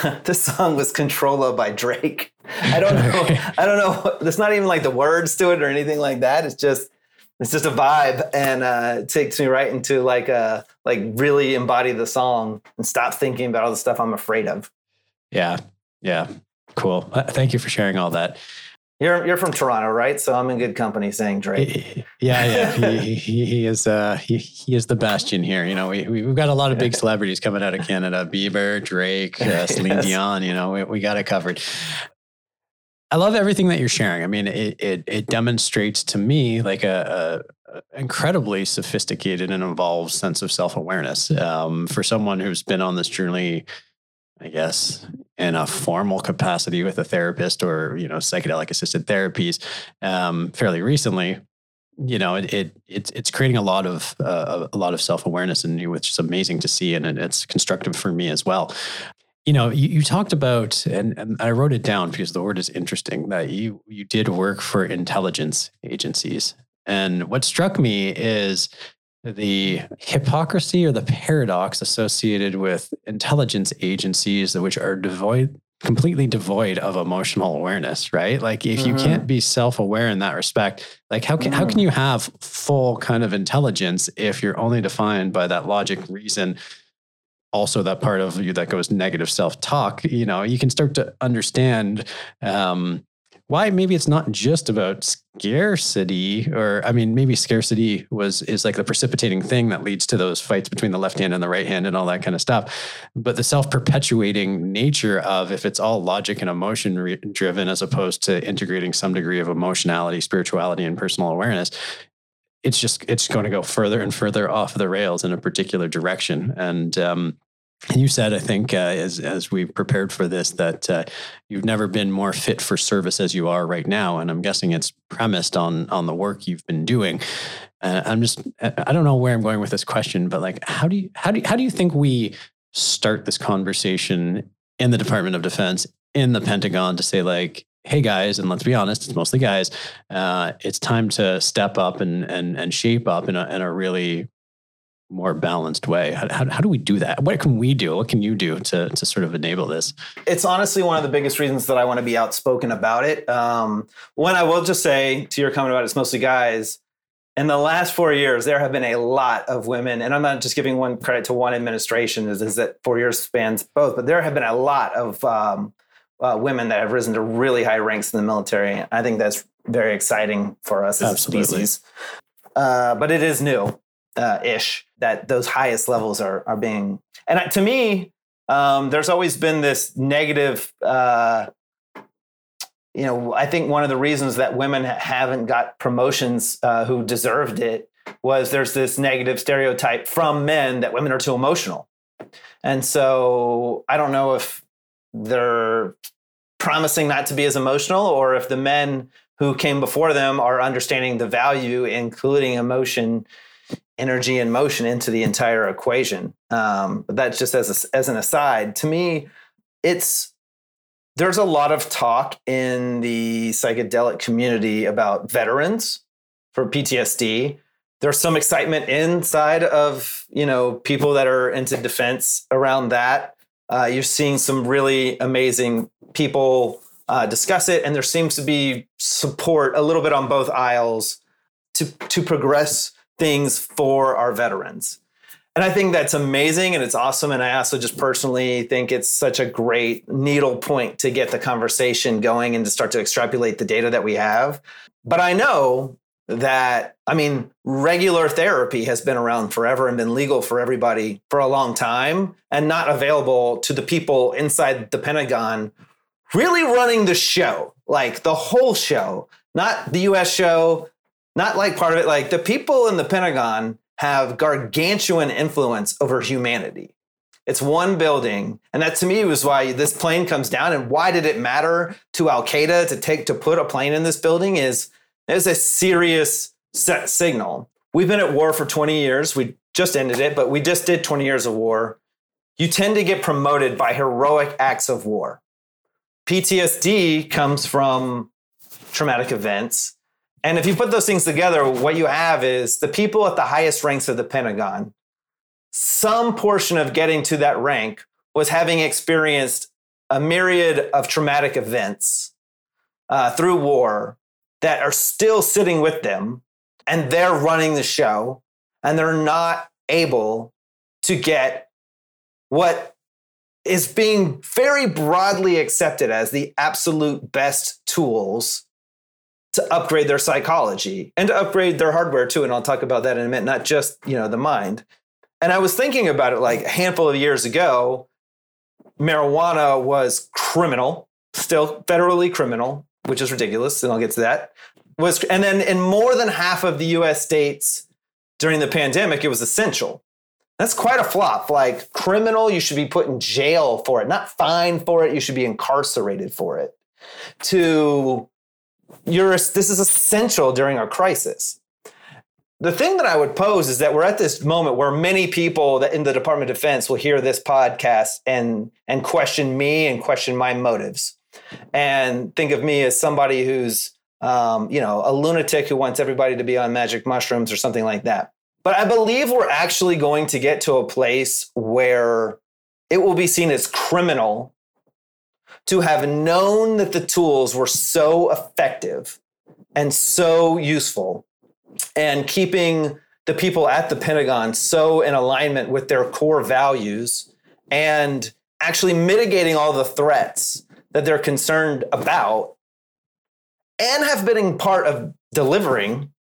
[SPEAKER 1] this song was Controlla by Drake. I don't know. I don't know. There's not even like the words to it or anything like that. It's just it's just a vibe and uh, it takes me right into like a uh, like really embody the song and stop thinking about all the stuff I'm afraid of.
[SPEAKER 2] Yeah, yeah, cool. Uh, thank you for sharing all that.
[SPEAKER 1] You're you're from Toronto, right? So I'm in good company saying Drake.
[SPEAKER 2] Yeah, yeah, he, he, he is uh he, he is the bastion here. You know, we we've got a lot of big celebrities coming out of Canada: Bieber, Drake, uh, Celine yes. Dion. You know, we, we got it covered. I love everything that you're sharing. I mean, it it, it demonstrates to me like a, a incredibly sophisticated and involved sense of self awareness um, for someone who's been on this journey. I guess in a formal capacity with a therapist or you know psychedelic assisted therapies um, fairly recently you know it, it it's it's creating a lot of uh, a lot of self awareness in you, which is amazing to see, and it's constructive for me as well you know, you, you talked about, and, and, I wrote it down because the word is interesting that you you did work for intelligence agencies, and what struck me is the hypocrisy or the paradox associated with intelligence agencies, which are devoid, completely devoid of emotional awareness, right? Like if mm-hmm. you can't be self-aware in that respect, like how can mm. how can you have full kind of intelligence if you're only defined by that logic, reason, also that part of you that goes negative self-talk you know you can start to understand um, why maybe it's not just about scarcity or i mean maybe scarcity was is like the precipitating thing that leads to those fights between the left hand and the right hand and all that kind of stuff. But the self-perpetuating nature of if it's all logic and emotion re- driven as opposed to integrating some degree of emotionality spirituality and personal awareness it's just it's going to go further and further off the rails in a particular direction. And um, you said, I think, uh, as as we prepared for this, that uh, you've never been more fit for service as you are right now, and I'm guessing it's premised on on the work you've been doing. Uh, I'm just, I don't know where I'm going with this question, but like, how do you how do you, how do you think we start this conversation in the Department of Defense, in the Pentagon, to say like, hey guys, and let's be honest, it's mostly guys. Uh, it's time to step up and and and shape up in a in a really more balanced way? How, how, how, do we do that? What can we do? What can you do to, to sort of enable this?
[SPEAKER 1] It's honestly one of the biggest reasons that I want to be outspoken about it. Um, one, I will just say to your comment about it's mostly guys. In the last four years, there have been a lot of women, and I'm not just giving one credit to one administration, is, is that four years spans both, but there have been a lot of um, uh, women that have risen to really high ranks in the military. I think that's very exciting for us as Absolutely. a species. Uh, but it is new uh, ish that those highest levels are are being. And to me, um, there's always been this negative. Uh, you know, I think one of the reasons that women haven't got promotions uh, who deserved it was there's this negative stereotype from men that women are too emotional. And so I don't know if they're promising not to be as emotional or if the men who came before them are understanding the value, including emotion energy and motion into the entire equation. Um, but that's just as a, as an aside. To me, it's there's a lot of talk in the psychedelic community about veterans for PTSD. There's some excitement inside of you know people that are into defense around that. Uh, you're seeing some really amazing people uh, discuss it, and there seems to be support a little bit on both aisles to to progress things for our veterans. And I think that's amazing and it's awesome. And I also just personally think it's such a great needle point to get the conversation going and to start to extrapolate the data that we have. But I know that, I mean, regular therapy has been around forever and been legal for everybody for a long time and not available to the people inside the Pentagon really running the show, like the whole show, not the US show, not like part of it. Like the people in the Pentagon have gargantuan influence over humanity. It's one building. And that to me was why this plane comes down. And why did it matter to Al Qaeda to take to put a plane in this building is there's a serious set signal. We've been at war for 20 years. We just ended it, but we just did 20 years of war. You tend to get promoted by heroic acts of war. PTSD comes from traumatic events. And if you put those things together, what you have is the people at the highest ranks of the Pentagon, some portion of getting to that rank was having experienced a myriad of traumatic events uh, through war that are still sitting with them and they're running the show and they're not able to get what is being very broadly accepted as the absolute best tools to upgrade their psychology and to upgrade their hardware too. And I'll talk about that in a minute, not just, you know, the mind. And I was thinking about it like a handful of years ago, marijuana was criminal, still federally criminal, which is ridiculous, and I'll get to that. Was and then in more than half of the US states during the pandemic, it was essential. That's quite a flop. Like criminal, you should be put in jail for it, not fined for it, you should be incarcerated for it. To you're, this is essential during a crisis. The thing that I would pose is that we're at this moment where many people in the Department of Defense will hear this podcast and and question me and question my motives, and think of me as somebody who's um, you know a lunatic who wants everybody to be on magic mushrooms or something like that. But I believe we're actually going to get to a place where it will be seen as criminal to have known that the tools were so effective and so useful and keeping the people at the Pentagon so in alignment with their core values and actually mitigating all the threats that they're concerned about and have been part of delivering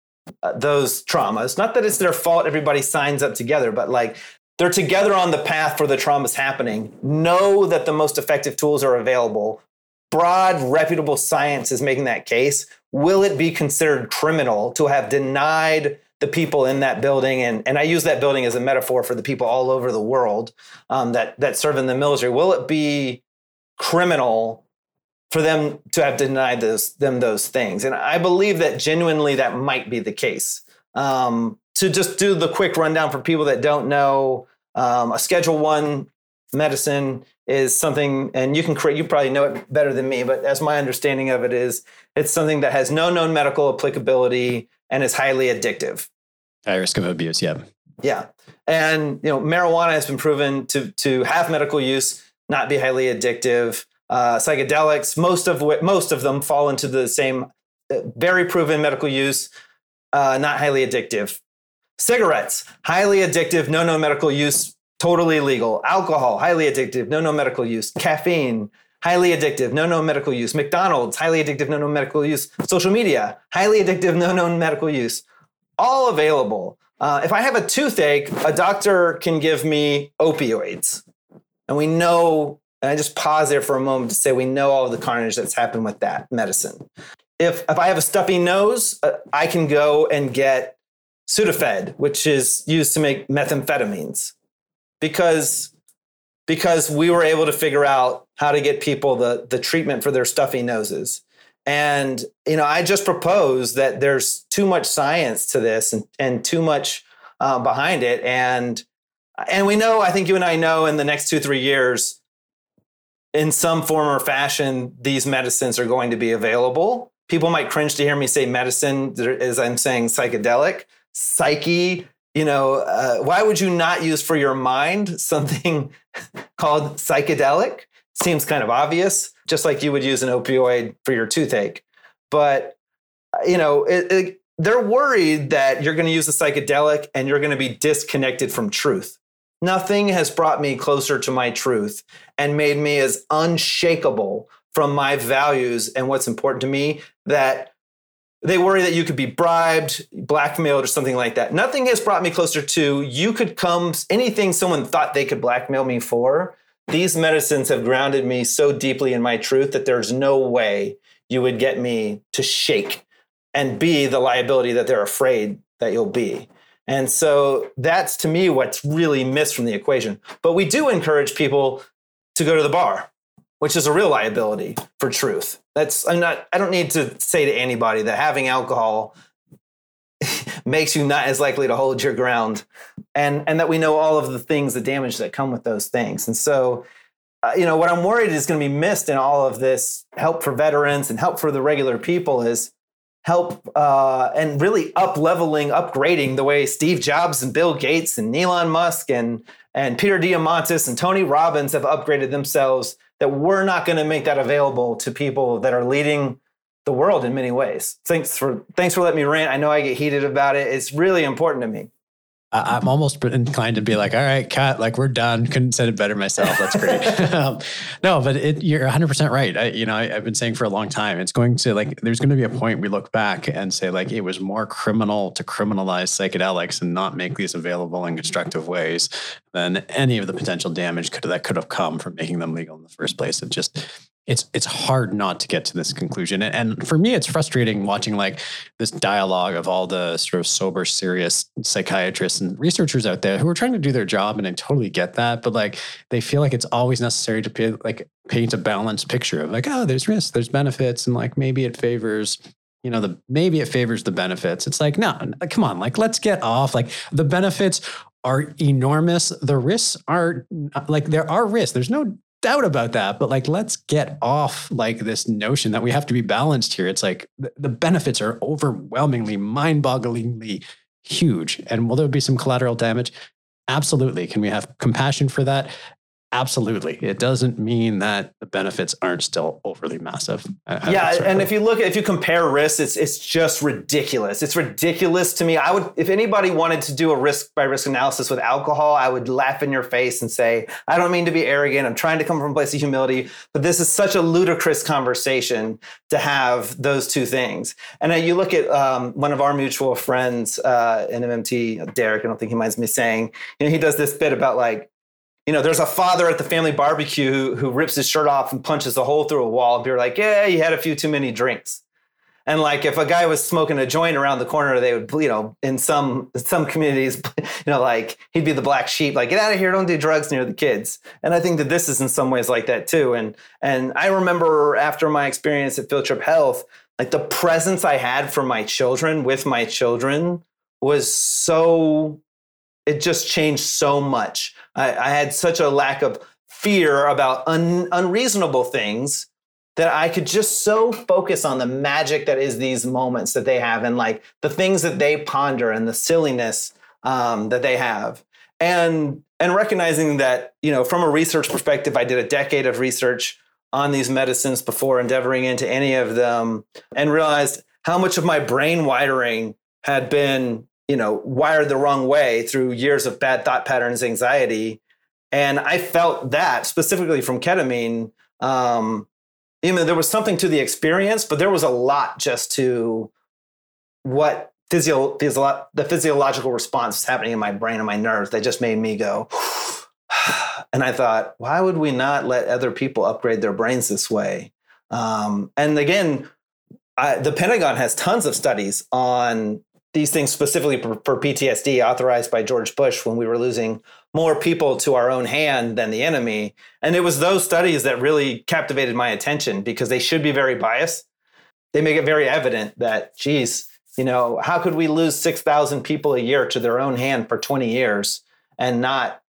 [SPEAKER 1] uh, those traumas. Not that it's their fault everybody signs up together, but like they're together on the path for the traumas happening. Know that the most effective tools are available. Broad, reputable science is making that case. Will it be considered criminal to have denied the people in that building, and, and I use that building as a metaphor for the people all over the world um, that, that serve in the military, will it be criminal for them to have denied those, them those things? And I believe that genuinely that might be the case. Um, to just do the quick rundown for people that don't know, um, a Schedule One medicine is something, and you can create. You probably know it better than me, but as my understanding of it is, it's something that has no known medical applicability and is highly addictive.
[SPEAKER 2] High risk of abuse. Yeah.
[SPEAKER 1] Yeah, and you know, marijuana has been proven to to have medical use, not be highly addictive. Uh, psychedelics, most of what most of them fall into the same, uh, very proven medical use, uh, not highly addictive. Cigarettes, highly addictive, no no medical use, totally legal. Alcohol, highly addictive, no no medical use. Caffeine, highly addictive, no no medical use. McDonald's, highly addictive, no no medical use. Social media, highly addictive, no no medical use. All available. Uh, if I have a toothache, a doctor can give me opioids. And we know, and I just pause there for a moment to say we know all the carnage that's happened with that medicine. If, if I have a stuffy nose, uh, I can go and get Sudafed, which is used to make methamphetamines, because because we were able to figure out how to get people the the treatment for their stuffy noses. And you know, I just propose that there's too much science to this and, and too much uh, behind it. And and we know, I think you and I know, in the next two three years, in some form or fashion, these medicines are going to be available. People might cringe to hear me say medicine as I'm saying psychedelic psyche you know uh, why would you not use for your mind something called psychedelic? Seems kind of obvious just like you would use an opioid for your toothache. But uh, you know it, it, they're worried that you're going to use a psychedelic and you're going to be disconnected from truth nothing has brought me closer to my truth and made me as unshakable from my values and what's important to me that they worry that you could be bribed, blackmailed, or something like that. Nothing has brought me closer to you could come, anything someone thought they could blackmail me for. These medicines have grounded me so deeply in my truth that there's no way you would get me to shake and be the liability that they're afraid that you'll be. And so that's to me what's really missed from the equation. But we do encourage people to go to the bar which is a real liability for truth. That's I'm not I don't need to say to anybody that having alcohol makes you not as likely to hold your ground and and that we know all of the things the damage that come with those things. And so uh, you know what I'm worried is going to be missed in all of this help for veterans and help for the regular people is help uh, and really up leveling, upgrading the way Steve Jobs and Bill Gates and Elon Musk and and Peter Diamandis and Tony Robbins have upgraded themselves that we're not going to make that available to people that are leading the world in many ways. Thanks for thanks for letting me rant. I know I get heated about it. It's really important to me.
[SPEAKER 2] I'm almost inclined to be like, all right, cut, like we're done. Couldn't said it better myself. That's great. um, no, but it, you're 100% right. I, you know, I, have been saying for a long time, it's going to like, there's going to be a point we look back and say like, it was more criminal to criminalize psychedelics and not make these available in constructive ways than any of the potential damage could that could have come from making them legal in the first place. It just, it's it's hard not to get to this conclusion. And, for me, it's frustrating watching like this dialogue of all the sort of sober, serious psychiatrists and researchers out there who are trying to do their job, and I totally get that. But like they feel like it's always necessary to pay, like paint a balanced picture of like, oh, there's risks, there's benefits, and like maybe it favors you know the maybe it favors the benefits it's like no come on like let's get off like the benefits are enormous the risks are like there are risks there's no doubt about that but like let's get off like this notion that we have to be balanced here. It's like the, the benefits are overwhelmingly mind-bogglingly huge. And will there be some collateral damage? Absolutely. Can we have compassion for that Absolutely. It doesn't mean that the benefits aren't still overly massive.
[SPEAKER 1] yeah. And if you look at, if you compare risks, it's, it's just ridiculous. It's ridiculous to me. I would, if anybody wanted to do a risk by risk analysis with alcohol, I would laugh in your face and say, I don't mean to be arrogant. I'm trying to come from a place of humility, but this is such a ludicrous conversation to have those two things. And you look at um, one of our mutual friends uh, in MMT, Derek, I don't think he minds me saying, you know, he does this bit about like, you know, there's a father at the family barbecue who, who rips his shirt off and punches a hole through a wall. And people are like, yeah, you had a few too many drinks. And like if a guy was smoking a joint around the corner, they would, you know, in some some communities, you know, like he'd be the black sheep, like get out of here, don't do drugs near the kids. And I think that this is in some ways like that too. And and I remember after my experience at Field Trip Health, like the presence I had for my children with my children was so it just changed so much. I, I had such a lack of fear about un, unreasonable things that I could just so focus on the magic that is these moments that they have and like the things that they ponder and the silliness um, that they have. And and recognizing that, you know, from a research perspective, I did a decade of research on these medicines before endeavoring into any of them and realized how much of my brain wiring had been, you know, wired the wrong way through years of bad thought patterns, anxiety. And I felt that specifically from ketamine um, you know, there was something to the experience, but there was a lot just to what physio, physio the physiological response happening in my brain and my nerves that just made me go. and I thought, why would we not let other people upgrade their brains this way? Um, and again, I, the Pentagon has tons of studies on these things specifically for, for, PTSD, authorized by George Bush when we were losing more people to our own hand than the enemy. And it was those studies that really captivated my attention because they should be very biased. They make it very evident that, geez, you know, how could we lose 6,000 people a year to their own hand for 20 years and not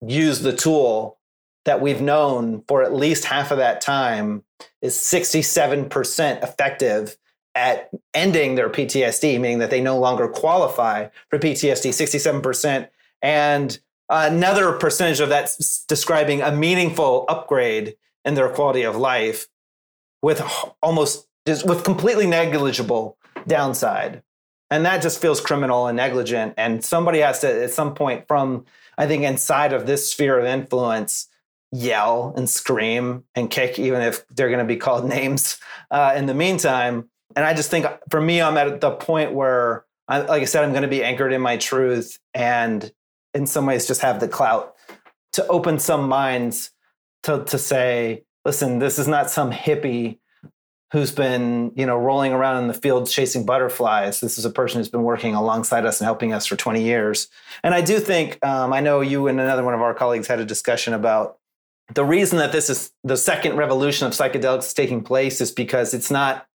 [SPEAKER 1] use the tool that we've known for at least half of that time is 67% effective at ending their PTSD, meaning that they no longer qualify for PTSD, 67%. And another percentage of that describing a meaningful upgrade in their quality of life with almost with completely negligible downside. And that just feels criminal and negligent. And somebody has to, at some point, from I think inside of this sphere of influence, yell and scream and kick, even if they're going to be called names uh, in the meantime. And I just think for me, I'm at the point where, I, like I said, I'm going to be anchored in my truth and in some ways just have the clout to open some minds to, to say, listen, this is not some hippie who's been you know rolling around in the field chasing butterflies. This is a person who's been working alongside us and helping us for 20 years. And i do think um, i know you and another one of our colleagues had a discussion about the reason that this is the second revolution of psychedelics taking place is because it's not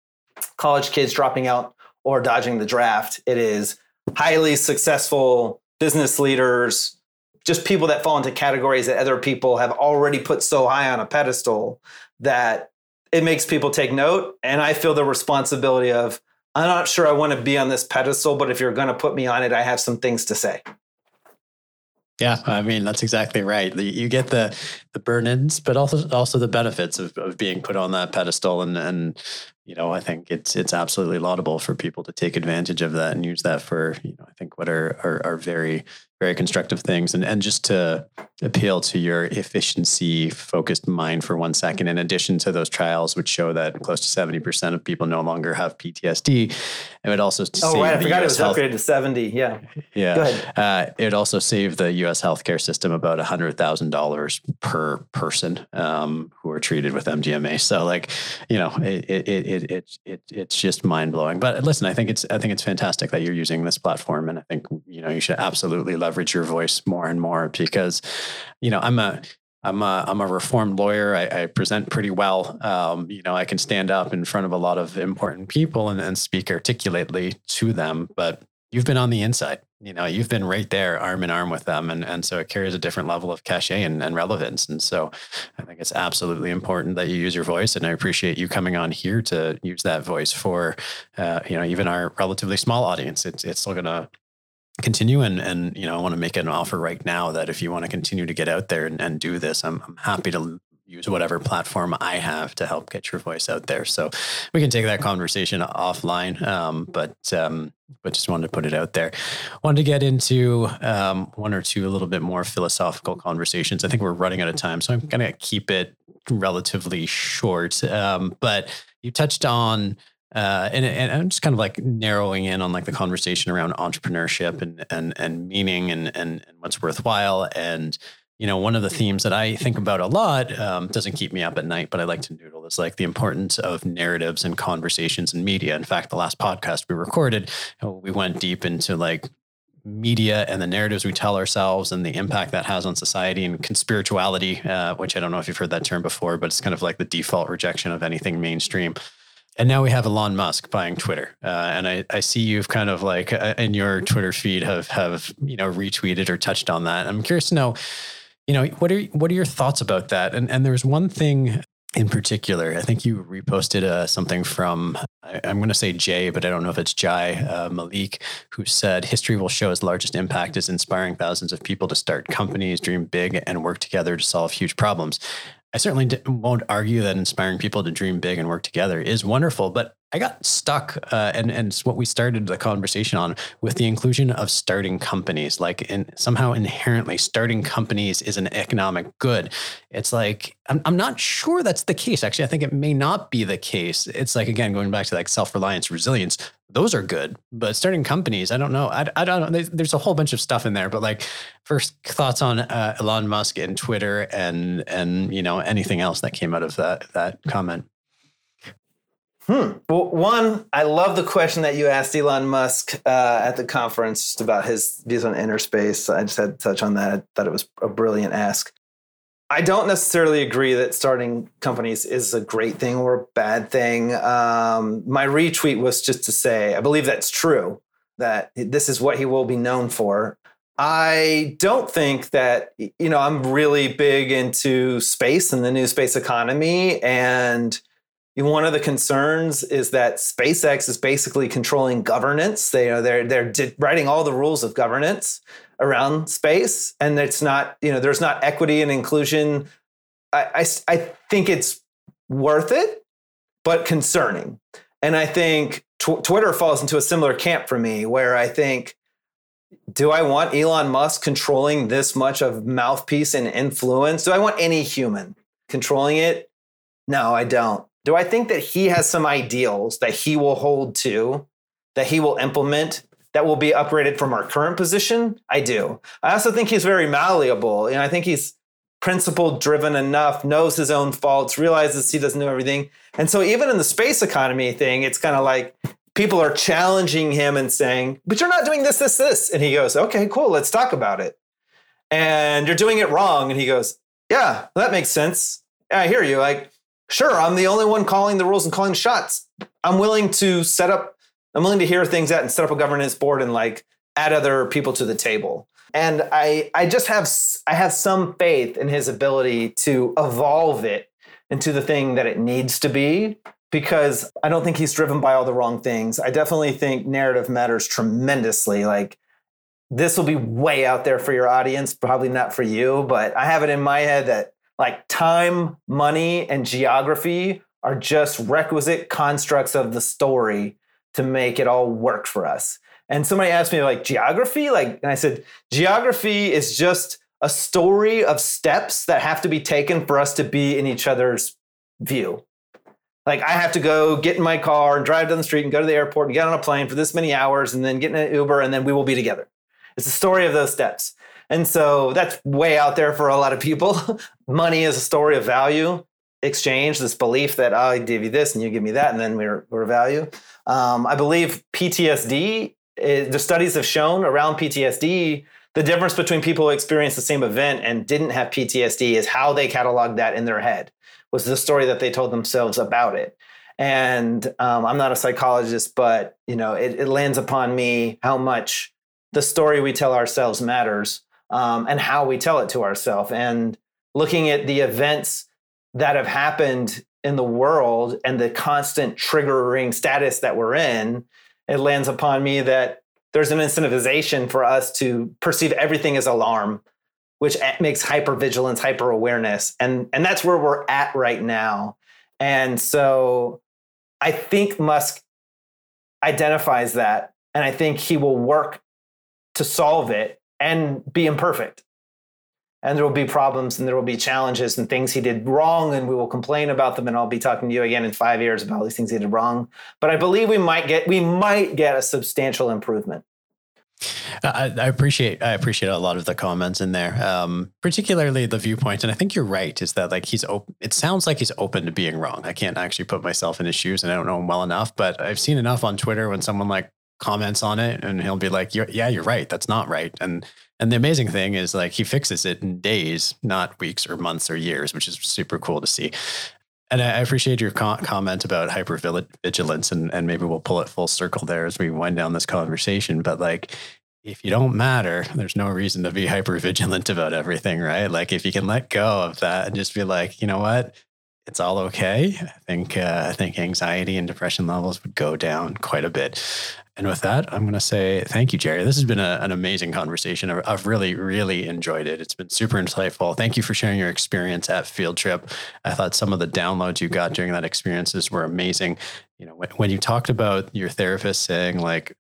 [SPEAKER 1] college kids dropping out or dodging the draft. It is highly successful business leaders, just people that fall into categories that other people have already put so high on a pedestal that it makes people take note. And I feel the responsibility of, I'm not sure I want to be on this pedestal, but if you're going to put me on it, I have some things to say.
[SPEAKER 2] Yeah, I mean that's exactly right. You get the the burn-ins, but also also the benefits of, of being put on that pedestal, and and you know I think it's it's absolutely laudable for people to take advantage of that and use that for you know I think what are are, are very very constructive things. And, and just to appeal to your efficiency focused mind for one second, in addition to those trials, which show that close to 70% of people no longer have PTSD, it would also save.
[SPEAKER 1] oh, right. I forgot US it was health, upgraded to 70. Yeah.
[SPEAKER 2] Yeah. Uh, it also saved the US healthcare system about $100,000 per person um, who are treated with MDMA. So like, you know, it, it, it, it, it, it's just mind blowing. But listen, I think it's, I think it's fantastic that you're using this platform. And I think, you know, you should absolutely leverage your voice more and more because, you know, I'm a I'm a I'm a reformed lawyer. I, I present pretty well. Um, you know, I can stand up in front of a lot of important people and, and speak articulately to them. But you've been on the inside. You know, you've been right there, arm in arm with them, and and so it carries a different level of cachet and, and relevance. And so, I think it's absolutely important that you use your voice. And I appreciate you coming on here to use that voice for, uh, you know, even our relatively small audience. It's it's still going to continue and and you know I want to make an offer right now that if you want to continue to get out there and, and do this I'm, I'm happy to use whatever platform I have to help get your voice out there. So we can take that conversation offline um, but um, but just wanted to put it out there. Wanted to get into um, one or two a little bit more philosophical conversations. I think we're running out of time so I'm gonna keep it relatively short. Um, but you touched on uh, and, and I'm just kind of like narrowing in on like the conversation around entrepreneurship and and and meaning and and, and what's worthwhile and you know, one of the themes that I think about a lot um, doesn't keep me up at night, but I like to noodle is like the importance of narratives and conversations and media. In fact, the last podcast we recorded, we went deep into like media and the narratives we tell ourselves and the impact that has on society and conspirituality, uh, which I don't know if you've heard that term before, but it's kind of like the default rejection of anything mainstream. And now we have Elon Musk buying Twitter, uh, and I, I see you've kind of like uh, in your Twitter feed have have you know retweeted or touched on that. I'm curious to know, you know, what are what are your thoughts about that? And and there's one thing in particular. I think you reposted uh, something from, I, am going to say Jay, but I don't know if it's Jai uh, Malik, who said history will show its largest impact is inspiring thousands of people to start companies, dream big, and work together to solve huge problems. I certainly won't argue that inspiring people to dream big and work together is wonderful, but I got stuck, uh, and and what we started the conversation on with the inclusion of starting companies. Like, in somehow inherently, starting companies is an economic good. It's like I'm I'm not sure that's the case. Actually, I think it may not be the case. It's like again going back to like self reliance, resilience. Those are good, but starting companies, I don't know. I, I don't know. There's a whole bunch of stuff in there, but like first thoughts on uh, Elon Musk and Twitter and and you know anything else that came out of that that comment.
[SPEAKER 1] Hmm. Well, one, I love the question that you asked Elon Musk uh, at the conference just about his views on inner space. I just had to touch on that. I thought it was a brilliant ask. I don't necessarily agree that starting companies is a great thing or a bad thing. Um, my retweet was just to say, I believe that's true, that this is what he will be known for. I don't think that, you know, I'm really big into space and the new space economy. And one of the concerns is that SpaceX is basically controlling governance. They are they're they're writing all the rules of governance around space, and it's not you know there's not equity and inclusion. I I, I think it's worth it, but concerning. And I think tw- Twitter falls into a similar camp for me, where I think, do I want Elon Musk controlling this much of mouthpiece and influence? Do I want any human controlling it? No, I don't. Do I think that he has some ideals that he will hold to, that he will implement, that will be upgraded from our current position? I do. I also think he's very malleable. And I think he's principle driven enough, knows his own faults, realizes he doesn't know everything. And so even in the space economy thing, it's kind of like people are challenging him and saying, but you're not doing this, this, this. And he goes, okay, cool, let's talk about it. And you're doing it wrong. And he goes, yeah, that makes sense. I hear you. Like, sure, I'm the only one calling the rules and calling the shots. I'm willing to set up, I'm willing to hear things out and set up a governance board and like add other people to the table. And I, I just have, I have some faith in his ability to evolve it into the thing that it needs to be because I don't think he's driven by all the wrong things. I definitely think narrative matters tremendously. Like this will be way out there for your audience, probably not for you, but I have it in my head that like time, money, and geography are just requisite constructs of the story to make it all work for us. And somebody asked me, like, geography? Like, and I said, geography is just a story of steps that have to be taken for us to be in each other's view. Like, I have to go get in my car and drive down the street and go to the airport and get on a plane for this many hours and then get in an Uber and then we will be together. It's a story of those steps. And so that's way out there for a lot of people. Money is a story of value exchange, this belief that oh, I give you this and you give me that, and then we're, we're value. Um, I believe PTSD, the studies have shown around PTSD, the difference between people who experienced the same event and didn't have PTSD is how they cataloged that in their head, was the story that they told themselves about it. And um, I'm not a psychologist, but you know, it, it lands upon me how much the story we tell ourselves matters um, and how we tell it to ourselves. And looking at the events that have happened in the world and the constant triggering status that we're in, it lands upon me that there's an incentivization for us to perceive everything as alarm, which makes hypervigilance, hyper awareness. And, and that's where we're at right now. And so I think Musk identifies that. And I think he will work to solve it and be imperfect. And there will be problems and there will be challenges and things he did wrong, and we will complain about them. And I'll be talking to you again in five years about all these things he did wrong. But I believe we might get we might get a substantial improvement.
[SPEAKER 3] I, I, appreciate I appreciate a lot of the comments in there, um, particularly the viewpoint. And I think you're right. Is that like he's open? It sounds like he's open to being wrong. I can't actually put myself in his shoes, and I don't know him well enough. But I've seen enough on Twitter when someone like comments on it, and he'll be like, "Yeah, you're right. That's not right." And and the amazing thing is like he fixes it in days, not weeks or months or years, which is super cool to see. And I appreciate your comment about hyper vigilance, and, and maybe we'll pull it full circle there as we wind down this conversation. But like, if you don't matter, there's no reason to be hyper vigilant about everything, right? Like, if you can let go of that and just be like, you know what, it's all okay. I think uh, I think anxiety and depression levels would go down quite a bit. And with that, I'm going to say thank you, Jerry. This has been a, an amazing conversation. I've really, really enjoyed it. It's been super insightful. Thank you for sharing your experience at Field Trip. I thought some of the downloads you got during that experiences were amazing. You know, when, when you talked about your therapist saying like,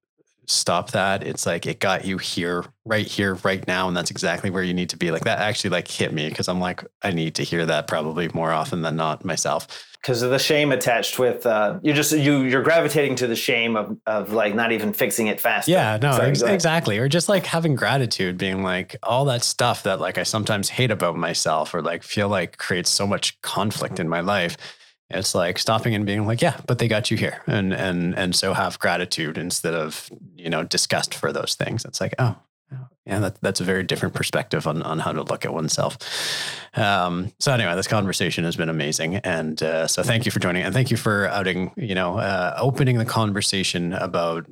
[SPEAKER 3] stop that it's like it got you here right here right now and that's exactly where you need to be like that actually like hit me because i'm like i need to hear that probably more often than not myself
[SPEAKER 1] because of the shame attached with uh, you're just you you're gravitating to the shame of of like not even fixing it fast.
[SPEAKER 3] Yeah, no, ex- exactly. Or just like having gratitude, being like all that stuff that like I sometimes hate about myself or like feel like creates so much conflict in my life. It's like stopping and being like, yeah, but they got you here, and and and so have gratitude instead of you know disgust for those things. It's like, oh, yeah, that, that's a very different perspective on, on how to look at oneself. Um, so anyway, this conversation has been amazing, and uh, so thank you for joining, and thank you for outing, you know, uh, opening the conversation about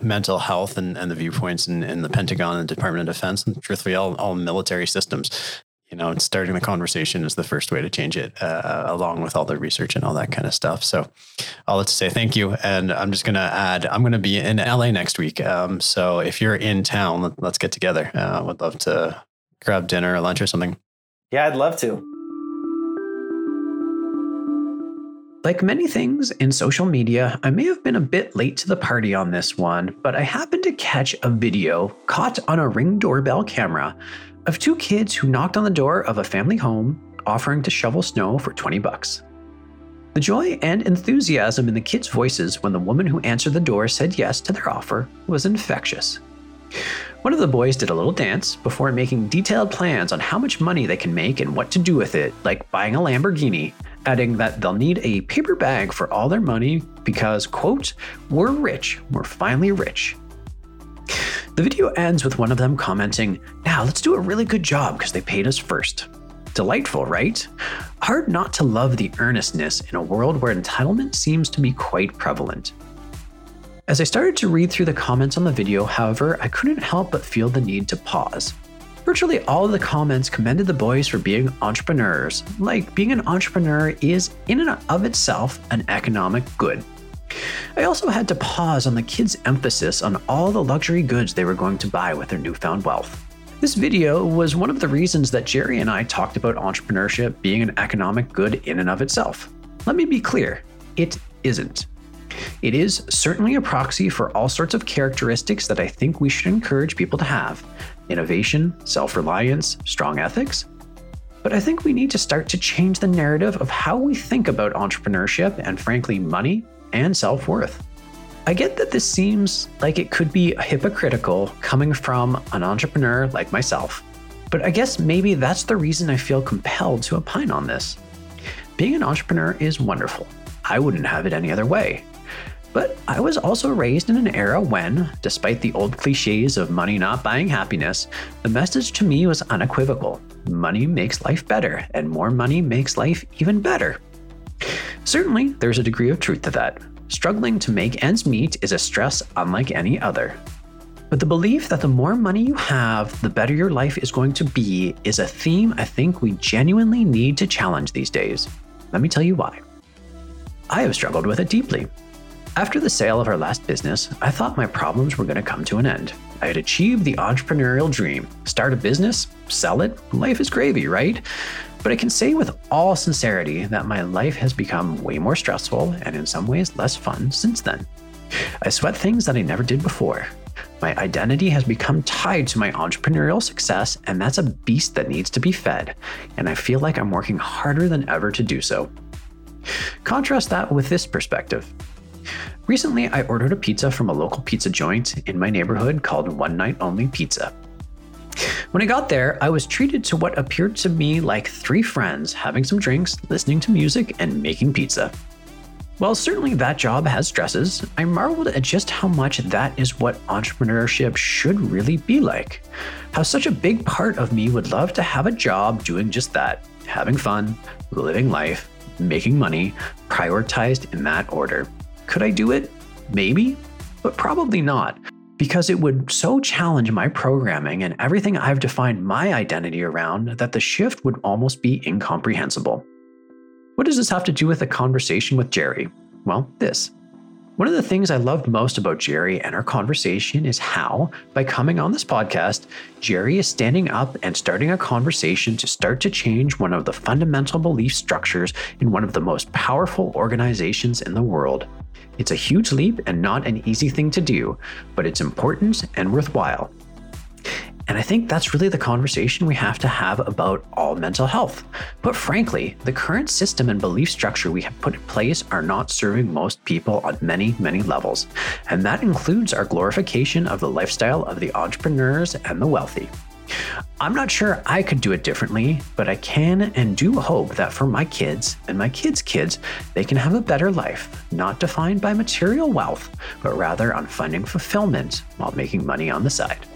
[SPEAKER 3] mental health and, and the viewpoints in, in the Pentagon and Department of Defense, and truthfully, all, all military systems you know, and starting the conversation is the first way to change it, uh, along with all the research and all that kind of stuff. So, I'll let you say thank you, and I'm just going to add, I'm going to be in LA next week. Um, so if you're in town, let, us get together. Uh, would love to grab dinner or lunch or something.
[SPEAKER 1] Yeah, I'd love to.
[SPEAKER 2] Like many things in social media, I may have been a bit late to the party on this one, but I happened to catch a video caught on a ring doorbell camera of two kids who knocked on the door of a family home offering to shovel snow for 20 bucks. The joy and enthusiasm in the kids' voices when the woman who answered the door said yes to their offer was infectious. One of the boys did a little dance before making detailed plans on how much money they can make and what to do with it, like buying a Lamborghini, adding that they'll need a paper bag for all their money because, quote, we're rich, we're finally rich, the video ends with one of them commenting, Now let's do a really good job because they paid us first. Delightful, right? Hard not to love the earnestness in a world where entitlement seems to be quite prevalent. As I started to read through the comments on the video, however, I couldn't help but feel the need to pause. Virtually all of the comments commended the boys for being entrepreneurs, like being an entrepreneur is, in and of itself, an economic good. I also had to pause on the kids' emphasis on all the luxury goods they were going to buy with their newfound wealth. This video was one of the reasons that Jerry and I talked about entrepreneurship being an economic good in and of itself. Let me be clear it isn't. It is certainly a proxy for all sorts of characteristics that I think we should encourage people to have innovation, self reliance, strong ethics. But I think we need to start to change the narrative of how we think about entrepreneurship and, frankly, money and self worth. I get that this seems like it could be hypocritical coming from an entrepreneur like myself, but I guess maybe that's the reason I feel compelled to opine on this. Being an entrepreneur is wonderful. I wouldn't have it any other way. But I was also raised in an era when, despite the old cliches of money not buying happiness, the message to me was unequivocal money makes life better, and more money makes life even better. Certainly, there's a degree of truth to that. Struggling to make ends meet is a stress unlike any other. But the belief that the more money you have, the better your life is going to be is a theme I think we genuinely need to challenge these days. Let me tell you why. I have struggled with it deeply. After the sale of our last business, I thought my problems were going to come to an end. I had achieved the entrepreneurial dream start a business, sell it, life is gravy, right? But I can say with all sincerity that my life has become way more stressful and in some ways less fun since then. I sweat things that I never did before. My identity has become tied to my entrepreneurial success, and that's a beast that needs to be fed, and I feel like I'm working harder than ever to do so. Contrast that with this perspective. Recently, I ordered a pizza from a local pizza joint in my neighborhood called One Night Only Pizza. When I got there, I was treated to what appeared to me like three friends having some drinks, listening to music, and making pizza. While certainly that job has stresses, I marveled at just how much that is what entrepreneurship should really be like. How such a big part of me would love to have a job doing just that having fun, living life, making money, prioritized in that order. Could I do it? Maybe, but probably not because it would so challenge my programming and everything I've defined my identity around that the shift would almost be incomprehensible. What does this have to do with a conversation with Jerry? Well, this. One of the things I loved most about Jerry and our conversation is how, by coming on this podcast, Jerry is standing up and starting a conversation to start to change one of the fundamental belief structures in one of the most powerful organizations in the world. It's a huge leap and not an easy thing to do, but it's important and worthwhile. And I think that's really the conversation we have to have about all mental health. But frankly, the current system and belief structure we have put in place are not serving most people on many, many levels. And that includes our glorification of the lifestyle of the entrepreneurs and the wealthy. I'm not sure I could do it differently, but I can and do hope that for my kids and my kids' kids, they can have a better life, not defined by material wealth, but rather on finding fulfillment while making money on the side.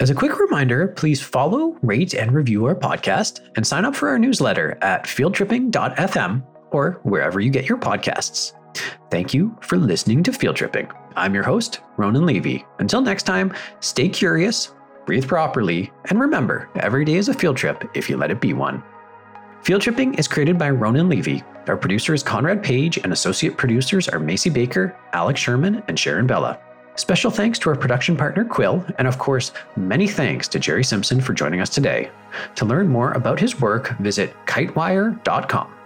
[SPEAKER 2] As a quick reminder, please follow, rate, and review our podcast and sign up for our newsletter at fieldtripping.fm or wherever you get your podcasts. Thank you for listening to Field Tripping. I'm your host, Ronan Levy. Until next time, stay curious, breathe properly, and remember every day is a field trip if you let it be one. Field Tripping is created by Ronan Levy. Our producer is Conrad Page, and associate producers are Macy Baker, Alex Sherman, and Sharon Bella. Special thanks to our production partner, Quill, and of course, many thanks to Jerry Simpson for joining us today. To learn more about his work, visit kitewire.com.